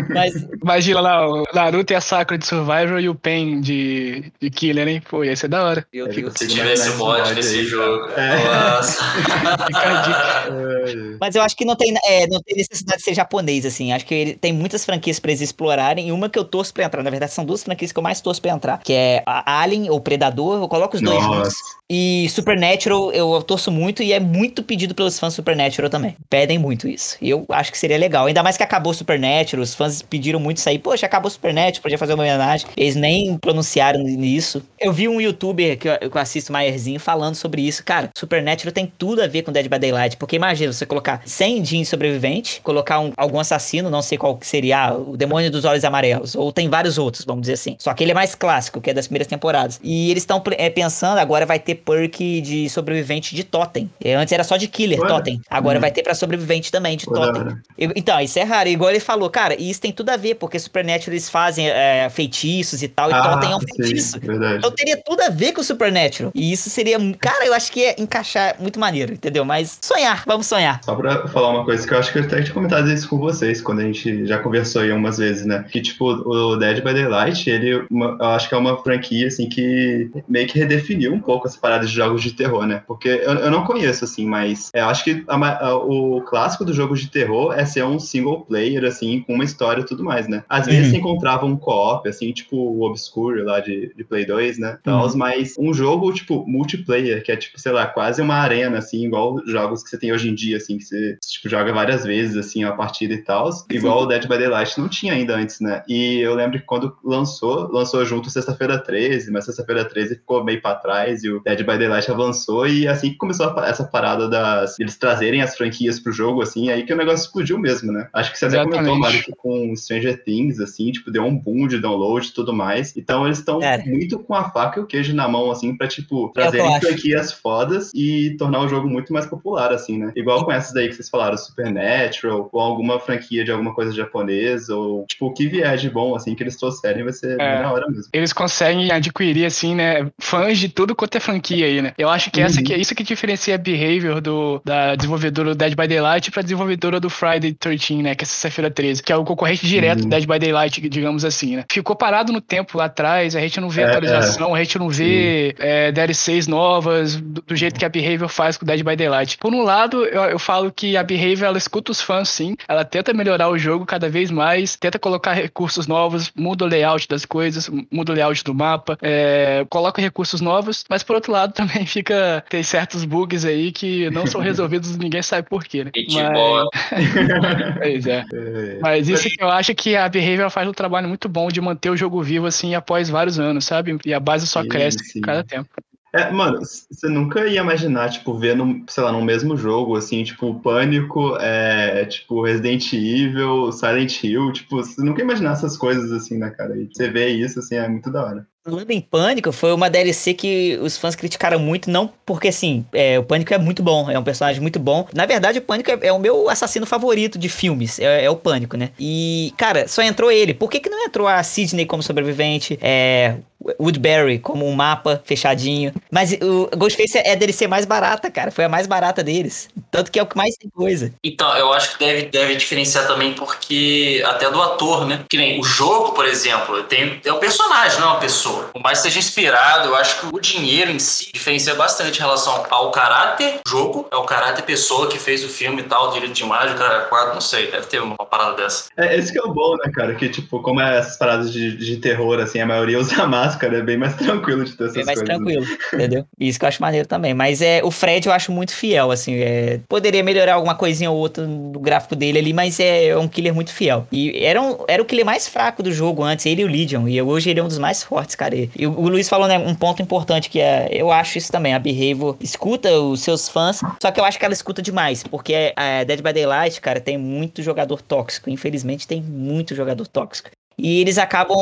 Mas. Imagina lá, o Naruto e a Sakura de Survivor e o Pen de, de Killer, hein? Pô, ia ser da hora. Meu Deus. Se tivesse mod nesse jogo. Nossa. É, [laughs] Mas eu acho que não tem, é, não tem necessidade de ser japonês, assim. Acho que ele tem muitas franquias pra eles explorarem. E uma que eu torço pra entrar. Na verdade, são duas franquias que eu mais torço pra entrar. Que é a Alien ou Predador. Eu coloco os dois Nossa. juntos. E Supernatural, eu torço muito. E é muito pedido pelos fãs Supernatural também. Pedem muito isso. E eu acho que seria legal. Ainda mais que acabou Supernatural. Os fãs pediram muito isso aí. Poxa, acabou Supernatural. Podia fazer uma homenagem. Eles nem pronunciaram nisso. Eu vi um youtuber que eu, que eu assisto, Maierzinho, falando sobre isso. Cara, Supernatural tem tudo a ver com Dead by Daylight. Porque imagina você colocar 100 jeans sobrevivente, colocar um- algum assassino, não sei qual que seria, ah, o demônio dos olhos amarelos. Ou tem vários outros, vamos dizer assim. Só que ele é mais clássico, que é das primeiras temporadas. E eles estão pensando, agora vai ter perk de sobrevivente de totem. É, Antes era só de killer, Olha. totem. Agora Hum. vai ter pra sobrevivente também, de da totem. Então, isso é raro. Igual ele falou, cara, e isso tem tudo a ver, porque Supernatural eles fazem é, feitiços e tal, e Totem é um sim, feitiço. verdade. Então teria tudo a ver com o Supernatural. E isso seria. Cara, eu acho que ia encaixar muito maneiro, entendeu? Mas sonhar, vamos sonhar. Só pra falar uma coisa que eu acho que eu até tinha comentado isso com vocês, quando a gente já conversou aí umas vezes, né? Que, tipo, o Dead by Daylight, ele, uma- eu acho que é uma franquia, assim, que meio que redefiniu um pouco essa parada de jogos de terror, né? Porque eu, eu não conheço, assim, mas eu acho que a a- o clássico do jogo de terror é ser um single player, assim, com uma história e tudo mais, né? Às vezes Uhum. você encontrava um co-op, assim, tipo o Obscure lá de, de Play 2, né? Tals, mas um jogo, tipo, multiplayer, que é, tipo, sei lá, quase uma arena, assim, igual jogos que você tem hoje em dia, assim, que você, tipo, joga várias vezes, assim, a partida e tal. Igual o Dead by Daylight não tinha ainda antes, né? E eu lembro que quando lançou, lançou junto Sexta-feira 13, mas Sexta-feira 13 ficou meio pra trás e o Dead by Daylight avançou e assim começou a- essa parada das eles trazerem as franquias pro jogo, assim, aí que o negócio explodiu mesmo, né? Acho que você até Exatamente. comentou, Mário, que com Stranger Things, assim, tipo, deu um boom de download e tudo mais. Então eles estão Cara. muito com a faca e o queijo na mão, assim, pra, tipo, É trazerem franquias fodas e tornar o jogo muito mais popular, assim, né? Igual com essas daí que vocês falaram, Supernatural, ou alguma franquia de alguma coisa japonesa, ou, tipo, o que vier de bom, assim, que eles trouxerem vai ser É. da hora mesmo. Eles conseguem adquirir, assim, né, fãs de tudo quanto é franquia aí, né? Eu acho que essa Uhum. que é isso que diferencia a behavior do, da desenvolvedora do Dead by Daylight pra desenvolvedora do Friday 13, né, que é sexta-feira 13, que é o concorrente direto Uhum. do Dead by Daylight, digamos assim, né? Ficou parado no tempo lá atrás, a gente não vê É, atualização, a gente não vê é, DLCs novas, do, do jeito que a behavior faz com o Dead by Daylight. Por um lado, eu, eu falo que a behavior, ela escuta os fãs, sim, ela tenta melhorar o jogo cada vez mais, tenta colocar recursos novos, muda o layout das coisas, muda o layout do mapa, é, coloca recursos novos, mas por outro lado [laughs] também fica, tem certos bugs aí que não são resolvidos, ninguém sabe por quê, né? Mas-. [laughs] Pois é. É. Mas isso que eu acho que a Behavior faz um trabalho muito bom de manter o jogo vivo, assim, após vários anos, sabe? E a base só Sim, cresce sim. cada tempo. É, mano, você nunca ia imaginar, tipo, ver, num, sei lá, num mesmo jogo, assim, tipo, Pânico, é, tipo, Resident Evil, Silent Hill, tipo, você nunca ia imaginar essas coisas, assim, né, cara? E você vê isso, assim, é muito da hora. Falando em Pânico, foi uma DLC que os fãs criticaram muito, não porque assim, é, o Pânico é muito bom, é um personagem muito bom. Na verdade, o Pânico é, é o meu assassino favorito de filmes, é, é o Pânico, né? E, cara, só entrou ele. Por que, que não entrou a Sidney como sobrevivente? É. Woodbury como um mapa fechadinho. Mas o Ghostface é a DLC mais barata, cara. Foi a mais barata deles. Tanto que é o que mais tem coisa. Então, eu acho que deve, deve diferenciar também porque até do ator, né? Que nem o jogo, por exemplo, tem, é um personagem, não é uma pessoa. Por mais que seja inspirado, eu acho que o dinheiro em si diferencia bastante em relação ao caráter jogo, é o caráter pessoa que fez o filme e tal, direito de imagem, cara, quadro, não sei, deve ter uma parada dessa. É, esse que é o bom, né, cara? Que, tipo, como é essas paradas de, de terror, assim, a maioria usa [laughs] máscara, é bem mais tranquilo de ter essas Bem mais coisas. né? tranquilo, entendeu? Isso que eu acho maneiro também. Mas é, o Fred eu acho muito fiel, assim. é, poderia melhorar alguma coisinha ou outra no gráfico dele ali, mas é, é um killer muito fiel. E era, um, era o killer mais fraco do jogo antes, ele e o Legion. E hoje ele é um dos mais fortes, cara. E, o, Luiz falou né, um ponto importante que é, eu acho isso também. A Behavior escuta os seus fãs, só que eu acho que ela escuta demais. Porque a Dead by Daylight, cara, tem muito jogador tóxico. Infelizmente tem muito jogador tóxico. E eles acabam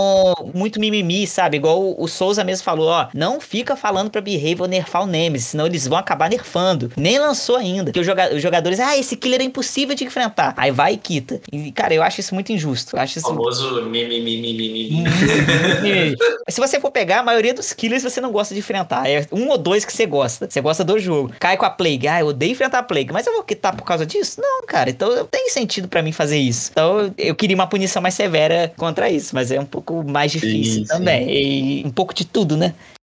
muito mimimi, sabe? Igual o, Souza mesmo falou, ó, não fica falando pra Behavior nerfar o Nemesis, senão eles vão acabar nerfando. Nem lançou ainda. Porque os, joga os jogadores, ah, esse killer é impossível de enfrentar. Aí vai e quita. E, cara, eu acho isso muito injusto. Eu acho isso... O famoso mimimi. [laughs] Se você for pegar, a maioria dos killers você não gosta de enfrentar. É um ou dois que você gosta. Você gosta do jogo. Cai com a Plague. Ah, eu odeio enfrentar a Plague. Mas eu vou quitar por causa disso? Não, cara. Então tem sentido para mim fazer isso. Então eu queria uma punição mais severa contra isso. Mas é um pouco mais difícil sim, também. Sim. E um pouco de tudo, né?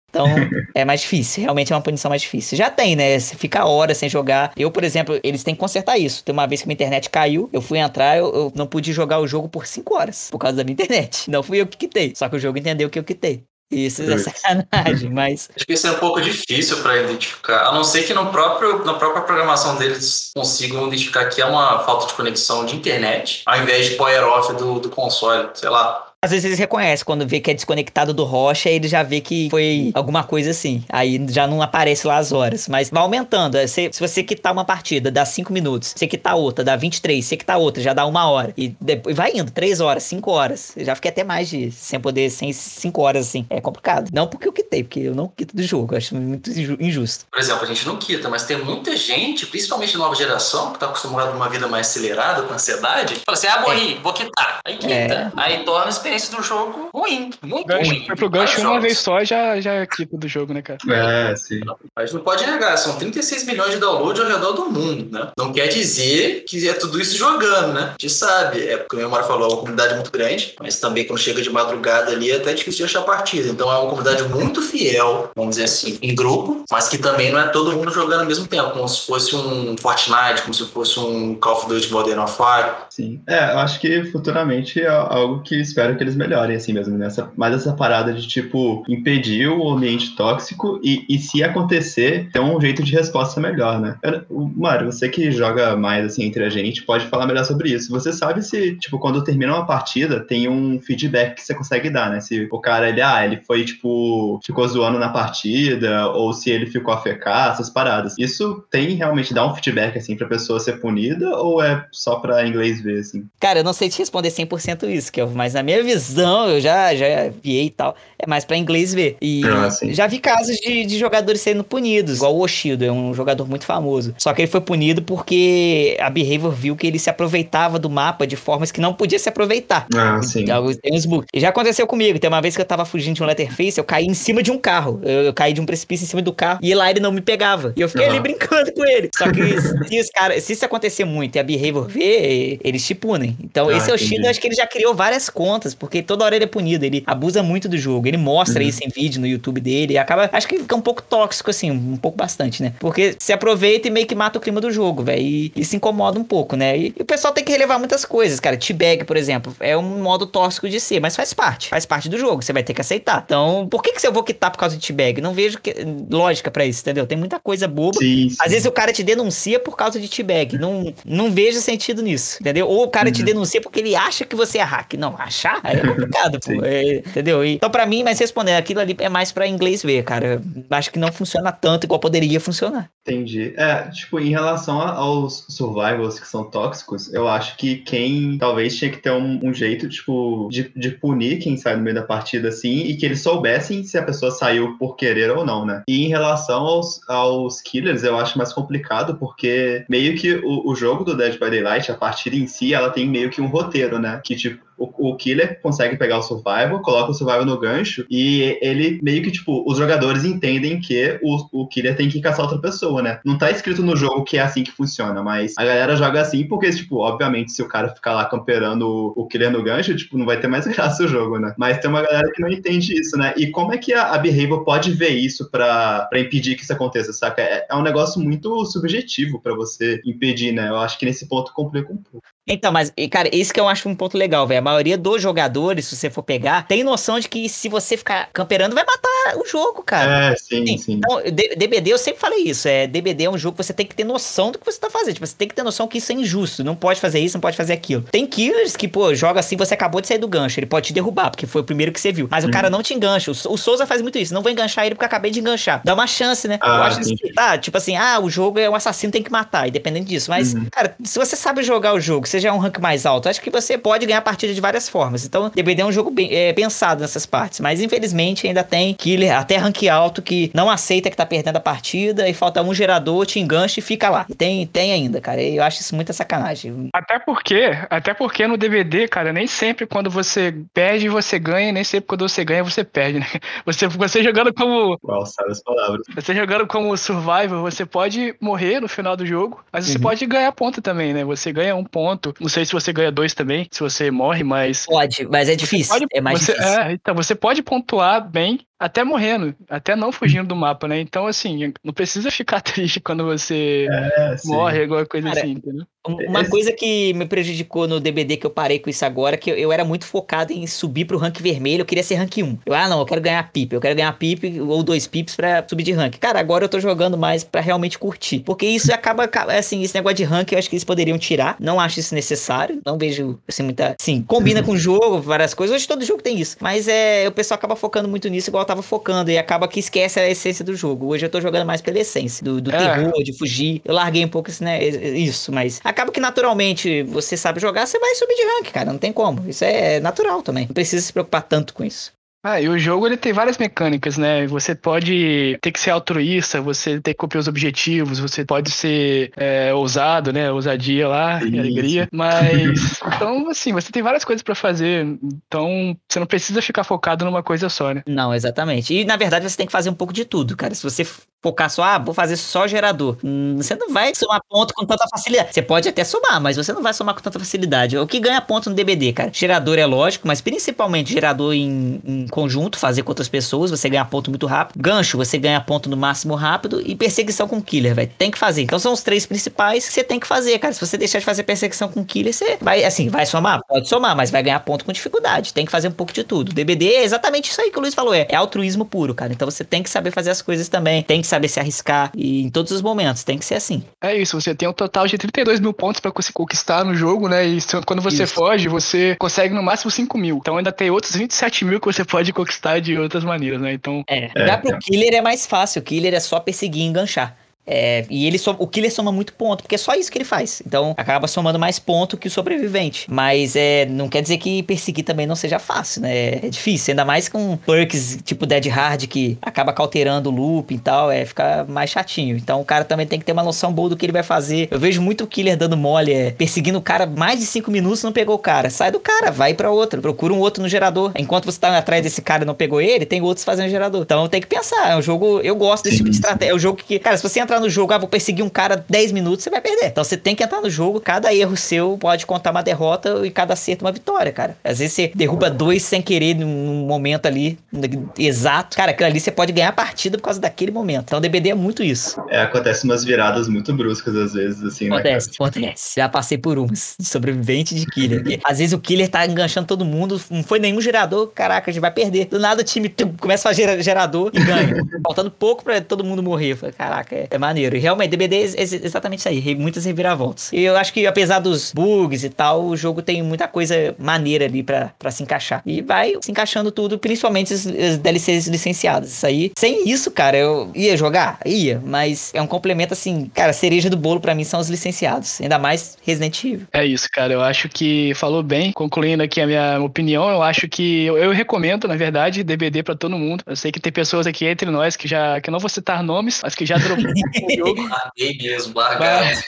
Então, [laughs] é mais difícil. Realmente é uma punição mais difícil. Já tem, né? Você fica horas sem jogar. Eu, por exemplo, eles têm que consertar isso. Tem uma vez que minha internet caiu, eu fui entrar, eu, eu não pude jogar o jogo por 5 horas. Por causa da minha [laughs] internet. Não fui eu que quitei. Só que o jogo entendeu que eu quitei. Isso é sacanagem, [laughs] mas. Acho que isso é um pouco difícil para identificar. A não ser que no próprio, na própria programação deles consigam identificar que é uma falta de conexão de internet, ao invés de power off do, do console. Sei lá. Às vezes eles reconhecem, quando vê que é desconectado do rocha, ele já vê que foi alguma coisa assim. Aí já não aparece lá as horas. Mas vai aumentando. É, se, se você quitar uma partida, dá 5 minutos. Se quitar outra, dá 23. Se quitar outra, já dá uma hora. E depois vai indo, 3 horas, 5 horas. Eu já fiquei até mais de sem poder, sem 5 horas assim. É complicado. Não porque eu quitei, porque eu não quito do jogo. Eu acho muito injusto. Por exemplo, a gente não quita, mas tem muita gente, principalmente nova geração, que tá acostumada a uma vida mais acelerada, com ansiedade, fala assim: ah, morri, é. vou quitar. Aí quita. É. Aí torna experiência experiência do jogo ruim. Muito gancho, ruim. Foi pro gancho uma vez só já, já é quita do jogo, né, cara? É, sim. Mas não pode negar, são 36 milhões de downloads ao redor do mundo, né? Não quer dizer que é tudo isso jogando, né? A gente sabe, é porque o Mário falou, é uma comunidade muito grande, mas também quando chega de madrugada ali é até difícil de achar partida. Então é uma comunidade muito fiel, vamos dizer assim, em grupo, mas que também não é todo mundo jogando ao mesmo tempo, como se fosse um Fortnite, como se fosse um Call of Duty Modern Warfare. Sim. É, eu acho que futuramente é algo que espero que eles melhorem assim mesmo, nessa, mais essa parada de tipo impedir o ambiente tóxico e, e se acontecer, ter um jeito de resposta melhor, né? Eu, Mário, você que joga mais assim entre a gente, pode falar melhor sobre isso. Você sabe se, tipo, quando termina uma partida, tem um feedback que você consegue dar, né? Se o cara, ele, ah, ele foi, tipo, ficou zoando na partida, ou se ele ficou a fecar, essas paradas. Isso tem realmente dá um feedback, assim, pra pessoa ser punida, ou é só pra inglês ver, assim? Cara, eu não sei te responder 100% isso, que mas na minha visão, eu já, já vi e tal. É mais pra inglês ver. E ah, já vi casos de, de jogadores sendo punidos, igual o Oshido, é um jogador muito famoso. Só que ele foi punido porque a Behavior viu que ele se aproveitava do mapa de formas que não podia se aproveitar. Ah, sim. Tem uns bugs. E já aconteceu comigo. Tem uma vez que eu tava fugindo de um Letterface, eu caí em cima de um carro. Eu, eu caí de um precipício em cima do carro e lá ele não me pegava. E eu fiquei uhum. ali brincando com ele. Só que [laughs] se, os cara, se isso acontecer muito e a Behavior ver, eles te punem. Então, ah, esse Oshido, eu acho que ele já criou várias contas, porque toda hora ele é punido, ele abusa muito do jogo, ele mostra uhum. isso em vídeo no YouTube dele, e acaba, acho que fica um pouco tóxico, assim, um pouco bastante, né? Porque se aproveita e meio que mata o clima do jogo, velho, e, e, se incomoda um pouco, né? E, e, o pessoal tem que relevar muitas coisas, cara. T-Bag, por exemplo, é um modo tóxico de ser, mas faz parte, faz parte do jogo, você vai ter que aceitar. Então, por que que eu vou quitar por causa de T-Bag? Não vejo que, lógica para isso, entendeu? Tem muita coisa boba. Sim, sim. Às vezes o cara te denuncia por causa de T-Bag, não, não vejo sentido nisso, entendeu? Ou o cara uhum. te denuncia porque ele acha que você é hack. Não, achar é [laughs] complicado, pô. É, entendeu? E, então, para mim, mas respondendo, aquilo ali é mais para inglês ver, cara. Acho que não funciona tanto igual poderia funcionar. Entendi. É, tipo, em relação aos survivals que são tóxicos, eu acho que quem talvez tinha que ter um, um jeito, tipo, de, de, punir quem sai no meio da partida assim e que eles soubessem se a pessoa saiu por querer ou não, né? E em relação aos, aos killers, eu acho mais complicado porque meio que o, o jogo do Dead by Daylight, a partida em si, ela tem meio que um roteiro, né? Que, tipo, o, o killer consegue pegar o survival, coloca o survival no gancho e ele meio que, tipo, os jogadores entendem que o, o killer tem que caçar outra pessoa, né? Não tá escrito no jogo que é assim que funciona, mas a galera joga assim porque, tipo, obviamente, se o cara ficar lá camperando o, o killer no gancho, tipo, não vai ter mais [laughs] graça o jogo, né? Mas tem uma galera que não entende isso, né? E como é que a, a Behavior pode ver isso para impedir que isso aconteça, saca? É, é um negócio muito subjetivo para você impedir, né? Eu acho que nesse ponto complica um pouco. Então, mas, cara, esse que eu acho um ponto legal, velho. A maioria dos jogadores, se você for pegar, tem noção de que se você ficar camperando, vai matar o jogo, cara. É, sim, sim. Então, D- DBD, eu sempre falei isso. É, DBD é um jogo que você tem que ter noção do que você tá fazendo. Tipo, você tem que ter noção que isso é injusto. Não pode fazer isso, não pode fazer aquilo. Tem killers que, pô, joga assim, você acabou de sair do gancho. Ele pode te derrubar, porque foi o primeiro que você viu. Mas o cara não te engancha. O, o Souza faz muito isso. Não vou enganchar ele porque eu acabei de enganchar. Dá uma chance, né? Ah, eu acho sim. que, tá, tipo assim, ah, o jogo é um assassino, tem que matar, independente disso. Mas, Uhum. cara, se você sabe jogar o jogo, seja um rank mais alto, acho que você pode ganhar a partida de várias formas. Então, DBD é um jogo bem é, pensado nessas partes. Mas, infelizmente, ainda tem killer, até rank alto, que não aceita que tá perdendo a partida e falta um gerador, te engancha e fica lá. Tem, tem ainda, cara. E eu acho isso muita sacanagem. Até porque, até porque no DVD, cara, nem sempre quando você perde, você ganha, nem sempre quando você ganha, você perde, né? [laughs] Você, você jogando como. Qual sabe as palavras? Você jogando como survival, você pode morrer no final do jogo, mas você Uhum. pode ganhar ponto também, né? Você ganha um ponto. Não sei se você ganha dois também, se você morre, mas. Pode, mas é difícil. Pode- é mais você- difícil. é, então, você pode pontuar bem até morrendo, até não fugindo do mapa, né? Então, assim, não precisa ficar [laughs] triste quando você É, morre, alguma coisa Cara, assim, entendeu? Um- Uma Esse- coisa que me prejudicou no DBD que eu parei com isso agora, que eu, eu era muito focado em subir pro rank vermelho, eu queria ser rank 1. Eu, ah, não, eu quero ganhar pip, eu quero ganhar pip ou dois pips pra subir de rank. Cara, agora eu tô jogando mais pra realmente curtir. Porque isso acaba, ca- assim, esse negócio de rank eu acho que eles poderiam tirar. Não acho isso necessário. Não vejo, assim, muita. Sim, combina com o jogo, várias coisas. Hoje todo jogo tem isso. Mas é, o pessoal acaba focando muito nisso, igual eu tava focando, e acaba que esquece a essência do jogo. Hoje eu tô jogando mais pela essência, do, do É. terror, de fugir. Eu larguei um pouco esse, né, isso, mas acaba que naturalmente você sabe jogar, você vai subir de rank, cara. Não tem como. Isso é natural também. Não precisa se preocupar tanto com isso. Ah, e o jogo ele tem várias mecânicas, né? Você pode ter que ser altruísta, você tem que cumprir os objetivos, você pode ser é, ousado, né? Ousadia lá, e alegria. Mas, [laughs] então, assim, você tem várias coisas pra fazer. Então, você não precisa ficar focado numa coisa só, né? Não, exatamente. E na verdade você tem que fazer um pouco de tudo, cara. Se você focar só, ah, vou fazer só gerador, hum, você não vai somar ponto com tanta facilidade. Você pode até somar, mas você não vai somar com tanta facilidade. O que ganha ponto no DBD, cara? Gerador é lógico, mas principalmente gerador em, em conjunto, fazer com outras pessoas, você ganha ponto muito rápido. Gancho, você ganha ponto no máximo rápido. E perseguição com killer, velho. Tem que fazer. Então são os três principais que você tem que fazer, cara. Se você deixar de fazer perseguição com killer, você vai, assim, vai somar? Pode somar, mas vai ganhar ponto com dificuldade. Tem que fazer um pouco de tudo. DBD é exatamente isso aí que o Luiz falou. É, é altruísmo puro, cara. Então você tem que saber fazer as coisas também. Tem que saber se arriscar. E em todos os momentos. Tem que ser assim. É isso, você tem um total de 32 mil pontos pra você conquistar no jogo, né? E se- quando você Isso. foge, você consegue no máximo 5 mil. Então ainda tem outros 27 mil que você pode conquistar de outras maneiras, né? Então, É. É, Já pro é. killer é mais fácil. O killer é só perseguir e enganchar. É, e ele só, o killer soma muito ponto, porque é só isso que ele faz. Então acaba somando mais ponto que o sobrevivente. Mas é, não quer dizer que perseguir também não seja fácil, né? É difícil, ainda mais com perks tipo Dead Hard que acaba cauterando o loop e tal, é fica mais chatinho. Então o cara também tem que ter uma noção boa do que ele vai fazer. Eu vejo muito killer dando mole, é, perseguindo o cara mais de 5 minutos não pegou o cara. Sai do cara, vai pra outro, procura um outro no gerador. Enquanto você tá atrás desse cara e não pegou ele, tem outros fazendo gerador. Então tem que pensar, é um jogo, eu gosto desse tipo de estratégia. É um jogo que, cara, se você entrar no jogo, ah, vou perseguir um cara 10 minutos, você vai perder. Então você tem que entrar no jogo, cada erro seu pode contar uma derrota e cada acerto uma vitória, cara. Às vezes você derruba dois sem querer num momento ali exato. Cara, aquilo ali você pode ganhar a partida por causa daquele momento. Então DBD é muito isso. É, acontece umas viradas muito bruscas às vezes, assim, né? Acontece, acontece. Já passei por umas sobrevivente de killer. Às vezes o killer tá enganchando todo mundo, não foi nenhum gerador, caraca, a gente vai perder. Do nada o time tum, começa a fazer gera- gerador e ganha. [laughs] Faltando pouco pra todo mundo morrer. Falei, caraca, é, é maneiro. E realmente, DBD é ex- ex- exatamente isso aí, muitas reviravoltas. E eu acho que apesar dos bugs e tal, o jogo tem muita coisa maneira ali pra, pra se encaixar. E vai se encaixando tudo, principalmente os, os DLCs licenciados. Isso aí, sem isso, cara, eu ia jogar? Ia, mas é um complemento assim, cara, a cereja do bolo pra mim são os licenciados. Ainda mais Resident Evil. É isso, cara. Eu acho que falou bem. Concluindo aqui a minha opinião, eu acho que eu, eu recomendo, na verdade, DBD pra todo mundo. Eu sei que tem pessoas aqui entre nós que já, que eu não vou citar nomes, mas que já droparam. [laughs] Larguei [laughs] mesmo, largado.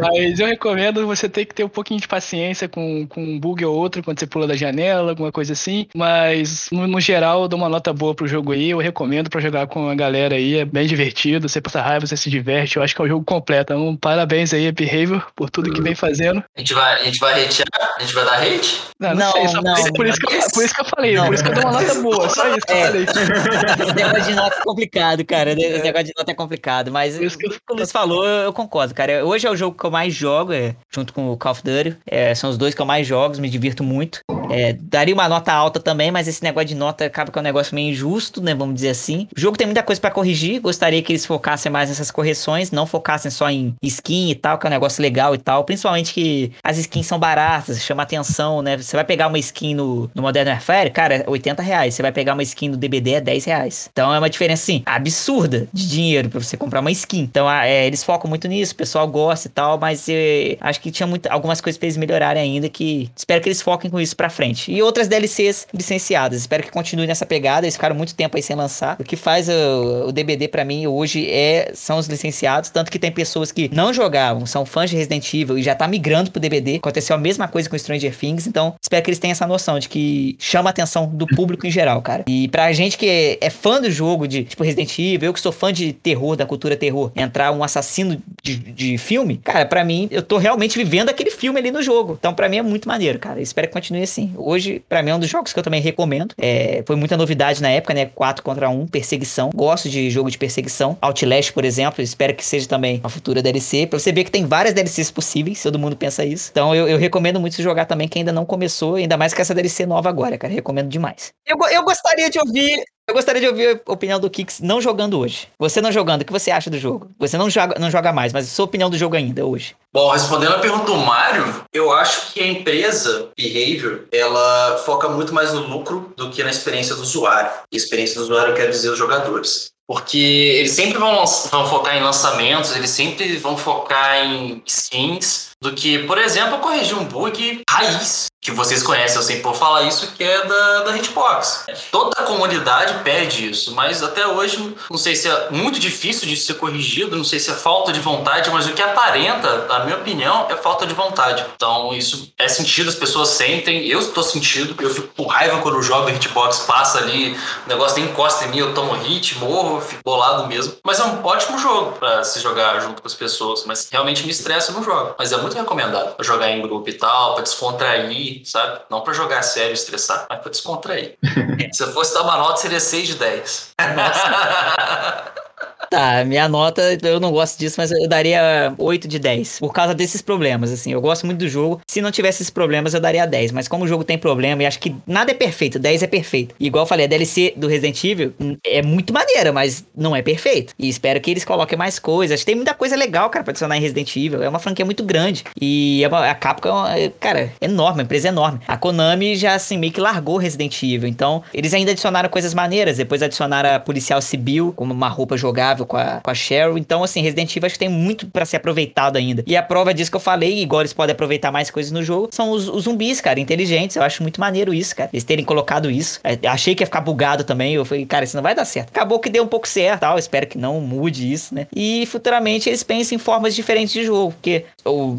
Mas eu recomendo você ter que ter um pouquinho de paciência com, com um bug ou outro quando você pula da janela, alguma coisa assim. Mas, no, no geral, eu dou uma nota boa pro jogo aí. Eu recomendo pra jogar com a galera aí. É bem divertido. Você passa raiva, você se diverte. Eu acho que é um jogo completo. Então, parabéns aí, Behavior, por tudo que vem fazendo. A gente vai, a gente vai hatear? A gente vai dar hate? Não, não, Não, sei, não, por, por isso que eu, por isso que eu falei, não. por isso que eu dou uma nota boa, só isso que eu É. falei. Esse negócio de nota é complicado, cara. Esse negócio de nota é complicado. Mas Eu- o que o falou, eu concordo, cara. Hoje é o jogo que eu mais jogo, é, junto com o Call of Duty. É, são os dois que eu mais jogo, me divirto muito. É, daria uma nota alta também, mas esse negócio de nota acaba que é um negócio meio injusto, né? Vamos dizer assim. O jogo tem muita coisa para corrigir. Gostaria que eles focassem mais nessas correções, não focassem só em skin e tal, que é um negócio legal e tal. Principalmente que as skins são baratas, chama atenção, né? Você vai pegar uma skin no, no Modern Warfare, cara, é 80 reais. Você vai pegar uma skin no DBD, é 10 reais. Então é uma diferença, assim, absurda de dinheiro para você comprar uma skin. Então é, eles focam muito nisso, o pessoal gosta e tal, mas é, acho que tinha muito, algumas coisas pra eles melhorarem ainda que espero que eles foquem com isso pra frente. E outras DLCs licenciadas. Espero que continue nessa pegada. Eles ficaram muito tempo aí sem lançar. O que faz o, o DBD para mim hoje é são os licenciados. Tanto que tem pessoas que não jogavam, são fãs de Resident Evil e já tá migrando pro DBD. Aconteceu a mesma coisa com Stranger Things. Então, espero que eles tenham essa noção de que chama a atenção do público em geral, cara. E pra gente que é fã do jogo, de tipo Resident Evil, eu que sou fã de terror, da cultura terror, entrar um assassino de, de filme, cara, para mim, eu tô realmente vivendo aquele filme ali no jogo. Então, para mim é muito maneiro, cara. Espero que continue assim. Hoje, para mim, é um dos jogos que eu também recomendo. É, foi muita novidade na época, né? 4 contra 1, perseguição. Gosto de jogo de perseguição. Outlast, por exemplo, espero que seja também uma futura DLC. Pra você ver que tem várias DLCs possíveis, todo mundo pensa isso. Então eu, eu recomendo muito jogar também quem ainda não começou, ainda mais com essa DLC nova agora, cara. Recomendo demais. Eu, eu gostaria de ouvir eu gostaria de ouvir a opinião do Kix não jogando hoje. Você não jogando, o que você acha do jogo? Você não joga, não joga mais, mas a sua opinião do jogo ainda hoje. Bom, respondendo a pergunta do Mário, eu acho que a empresa Behavior, ela foca muito mais no lucro do que na experiência do usuário. E experiência do usuário quer dizer os jogadores. Porque eles sempre vão, vão focar em lançamentos, eles sempre vão focar em skins, do que, por exemplo, corrigir um bug raiz que vocês conhecem, eu sempre vou falar isso, que é da, da Hitbox. Toda a comunidade pede isso, mas até hoje não sei se é muito difícil de ser corrigido, não sei se é falta de vontade, mas o que aparenta, na minha opinião, é falta de vontade. Então isso é sentido, as pessoas sentem, eu estou sentindo, eu fico com raiva quando o jogo Hitbox passa ali, o negócio nem encosta em mim, eu tomo hit, morro, fico bolado mesmo. Mas é um ótimo jogo para se jogar junto com as pessoas, mas realmente me estressa no jogo. Mas é muito recomendado pra jogar em grupo e tal, para descontrair sabe? Não para jogar sério e estressar, mas para descontrair. [laughs] Se eu fosse dar uma nota, seria 6 de 10. Nossa. [laughs] Tá, minha nota, eu não gosto disso, mas eu daria 8 de 10. Por causa desses problemas, assim. Eu gosto muito do jogo. Se não tivesse esses problemas, eu daria 10. Mas como o jogo tem problema, e acho que nada é perfeito, 10 é perfeito. Igual eu falei, a DLC do Resident Evil é muito maneira, mas não é perfeito. E espero que eles coloquem mais coisas. Tem muita coisa legal, cara, pra adicionar em Resident Evil. É uma franquia muito grande. E a Capcom, é, cara, é enorme, a empresa é enorme. A Konami já, assim, meio que largou Resident Evil. Então, eles ainda adicionaram coisas maneiras. Depois adicionaram a policial civil, como uma roupa jogável com a, com a Cheryl. Então, assim, Resident Evil acho que tem muito para ser aproveitado ainda. E a prova disso que eu falei, igual eles podem aproveitar mais coisas no jogo, são os, os zumbis, cara, inteligentes. Eu acho muito maneiro isso, cara. Eles terem colocado isso. É, achei que ia ficar bugado também. Eu falei, cara, isso não vai dar certo. Acabou que deu um pouco certo, tal. Espero que não mude isso, né? E futuramente eles pensem em formas diferentes de jogo, porque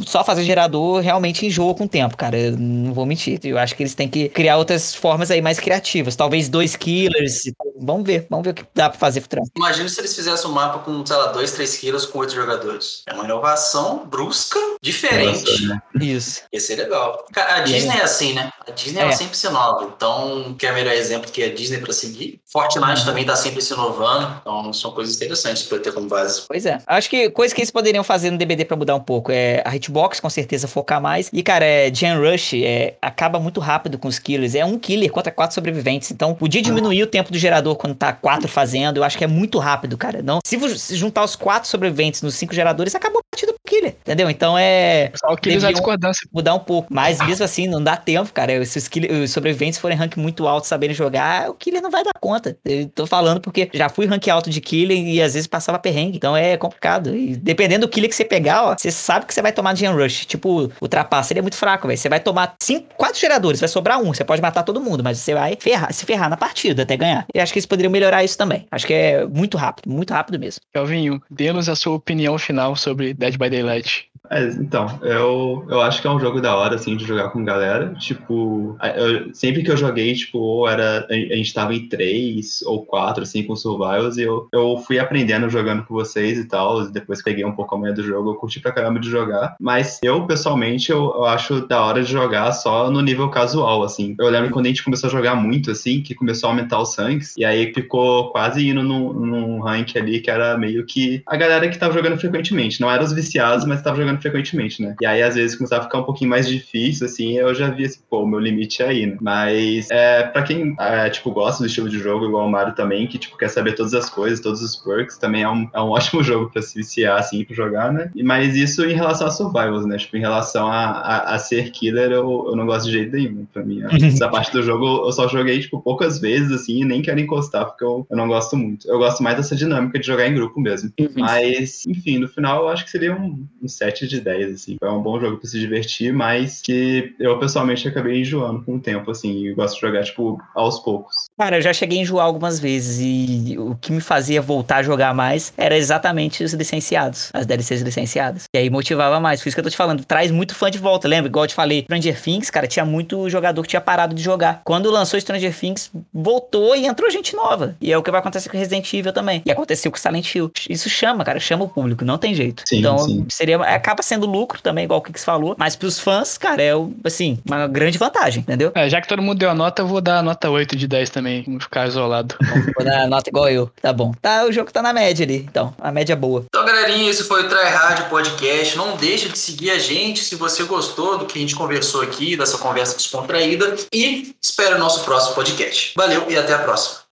só fazer gerador realmente enjoa com o tempo, cara. Eu não vou mentir. Eu acho que eles têm que criar outras formas aí mais criativas. Talvez dois killers. Vamos ver, vamos ver o que dá pra fazer futuramente. Imagina se eles fizessem um mapa com, sei lá, 2, 3 quilos com 8 jogadores. É uma inovação brusca, diferente. Nossa, né? Isso. Ia ser legal. Cara, a Disney é. é assim, né? A Disney é. ela sempre se inova. Então, quer melhor exemplo que a Disney para seguir? Fortnite uhum. também tá sempre se inovando. Então, são coisas interessantes para ter como base. Pois é. Acho que coisas que eles poderiam fazer no DBD para mudar um pouco é a hitbox, com certeza, focar mais. E, cara, é, Gen Rush é, acaba muito rápido com os killers. É um killer contra quatro sobreviventes. Então, podia diminuir o tempo do gerador quando tá quatro fazendo. Eu acho que é muito rápido, cara. Não, se juntar os quatro sobreviventes nos cinco geradores, acabou a partida pro killer, entendeu? Então é. Só killer a discordância. Mudar um pouco. Mas mesmo assim, não dá tempo, cara. Se os, killer, os sobreviventes forem rank muito alto saberem jogar, o killer não vai dar conta. Eu tô falando porque já fui rank alto de killer e às vezes passava perrengue. Então é complicado. E dependendo do killer que você pegar, ó, você sabe que você vai tomar Gen Rush. Tipo, o trapaça, ele é muito fraco, velho. Você vai tomar cinco, quatro geradores, vai sobrar um. Você pode matar todo mundo, mas você vai ferrar, se ferrar na partida até ganhar. E acho que eles poderiam melhorar isso também. Acho que é muito rápido, muito rápido mesmo. Kelvinho, dê-nos a sua opinião final sobre Dead by Daylight. É, então, eu, eu acho que é um jogo da hora, assim, de jogar com galera. Tipo, eu, sempre que eu joguei, tipo, ou era. A, gente tava em três ou quatro, assim, com survivals, e eu, eu fui aprendendo jogando com vocês e tal. Depois peguei um pouco a manhã do jogo, eu curti pra caramba de jogar. Mas eu, pessoalmente, eu, eu acho da hora de jogar só no nível casual, assim. Eu lembro quando a gente começou a jogar muito, assim, que começou a aumentar os ranks, e aí ficou quase indo num, num rank ali que era meio que a galera que tava jogando frequentemente. Não eram os viciados, mas tava jogando frequentemente, né? E aí, às vezes, começava a ficar um pouquinho mais difícil, assim, eu já via assim, pô, o meu limite é aí, né? Mas, é, pra quem, é, tipo, gosta do estilo de jogo, igual o Mario também, que, tipo, quer saber todas as coisas, todos os perks, também é um, é um [laughs] ótimo jogo pra se viciar, assim, pra jogar, né? Mas isso em relação a survivals, né? Tipo, em relação a, a, a ser killer, eu, eu não gosto de jeito nenhum, pra mim. [laughs] Essa parte do jogo eu só joguei, tipo, poucas vezes, assim, e nem quero encostar, porque eu, eu não gosto muito. Eu gosto mais dessa dinâmica de jogar em grupo mesmo. Uhum. Mas, enfim, no final eu acho que seria um, um 7 de 10, assim. É um bom jogo pra se divertir, mas que eu pessoalmente acabei enjoando com o tempo, assim, e gosto de jogar, tipo, aos poucos. Cara, eu já cheguei a enjoar algumas vezes e o que me fazia voltar a jogar mais era exatamente os licenciados, as DLCs licenciadas. E aí motivava mais. Por isso que eu tô te falando, traz muito fã de volta, lembra? Igual eu te falei, Stranger Things, cara, tinha muito jogador que tinha parado de jogar. Quando lançou Stranger Things, voltou e entrou gente nova. E é o que vai acontecer com Resident Evil também. E aconteceu com Silent Hill. Isso chama, cara, chama o público, não tem jeito. Sim, então, sim. seria acaba sendo lucro também, igual o Kix falou, mas pros fãs, cara, é assim, uma grande vantagem, entendeu? É, já que todo mundo deu a nota, eu vou dar a nota 8 de 10 também, vou ficar isolado. [laughs] vou dar a nota igual eu, tá bom. Tá, o jogo tá na média ali, então, a média é boa. Então, galerinha, esse foi o Try Hard Podcast. Não deixa de seguir a gente se você gostou do que a gente conversou aqui, dessa conversa descontraída. E espero o nosso próximo podcast. Valeu e até a próxima.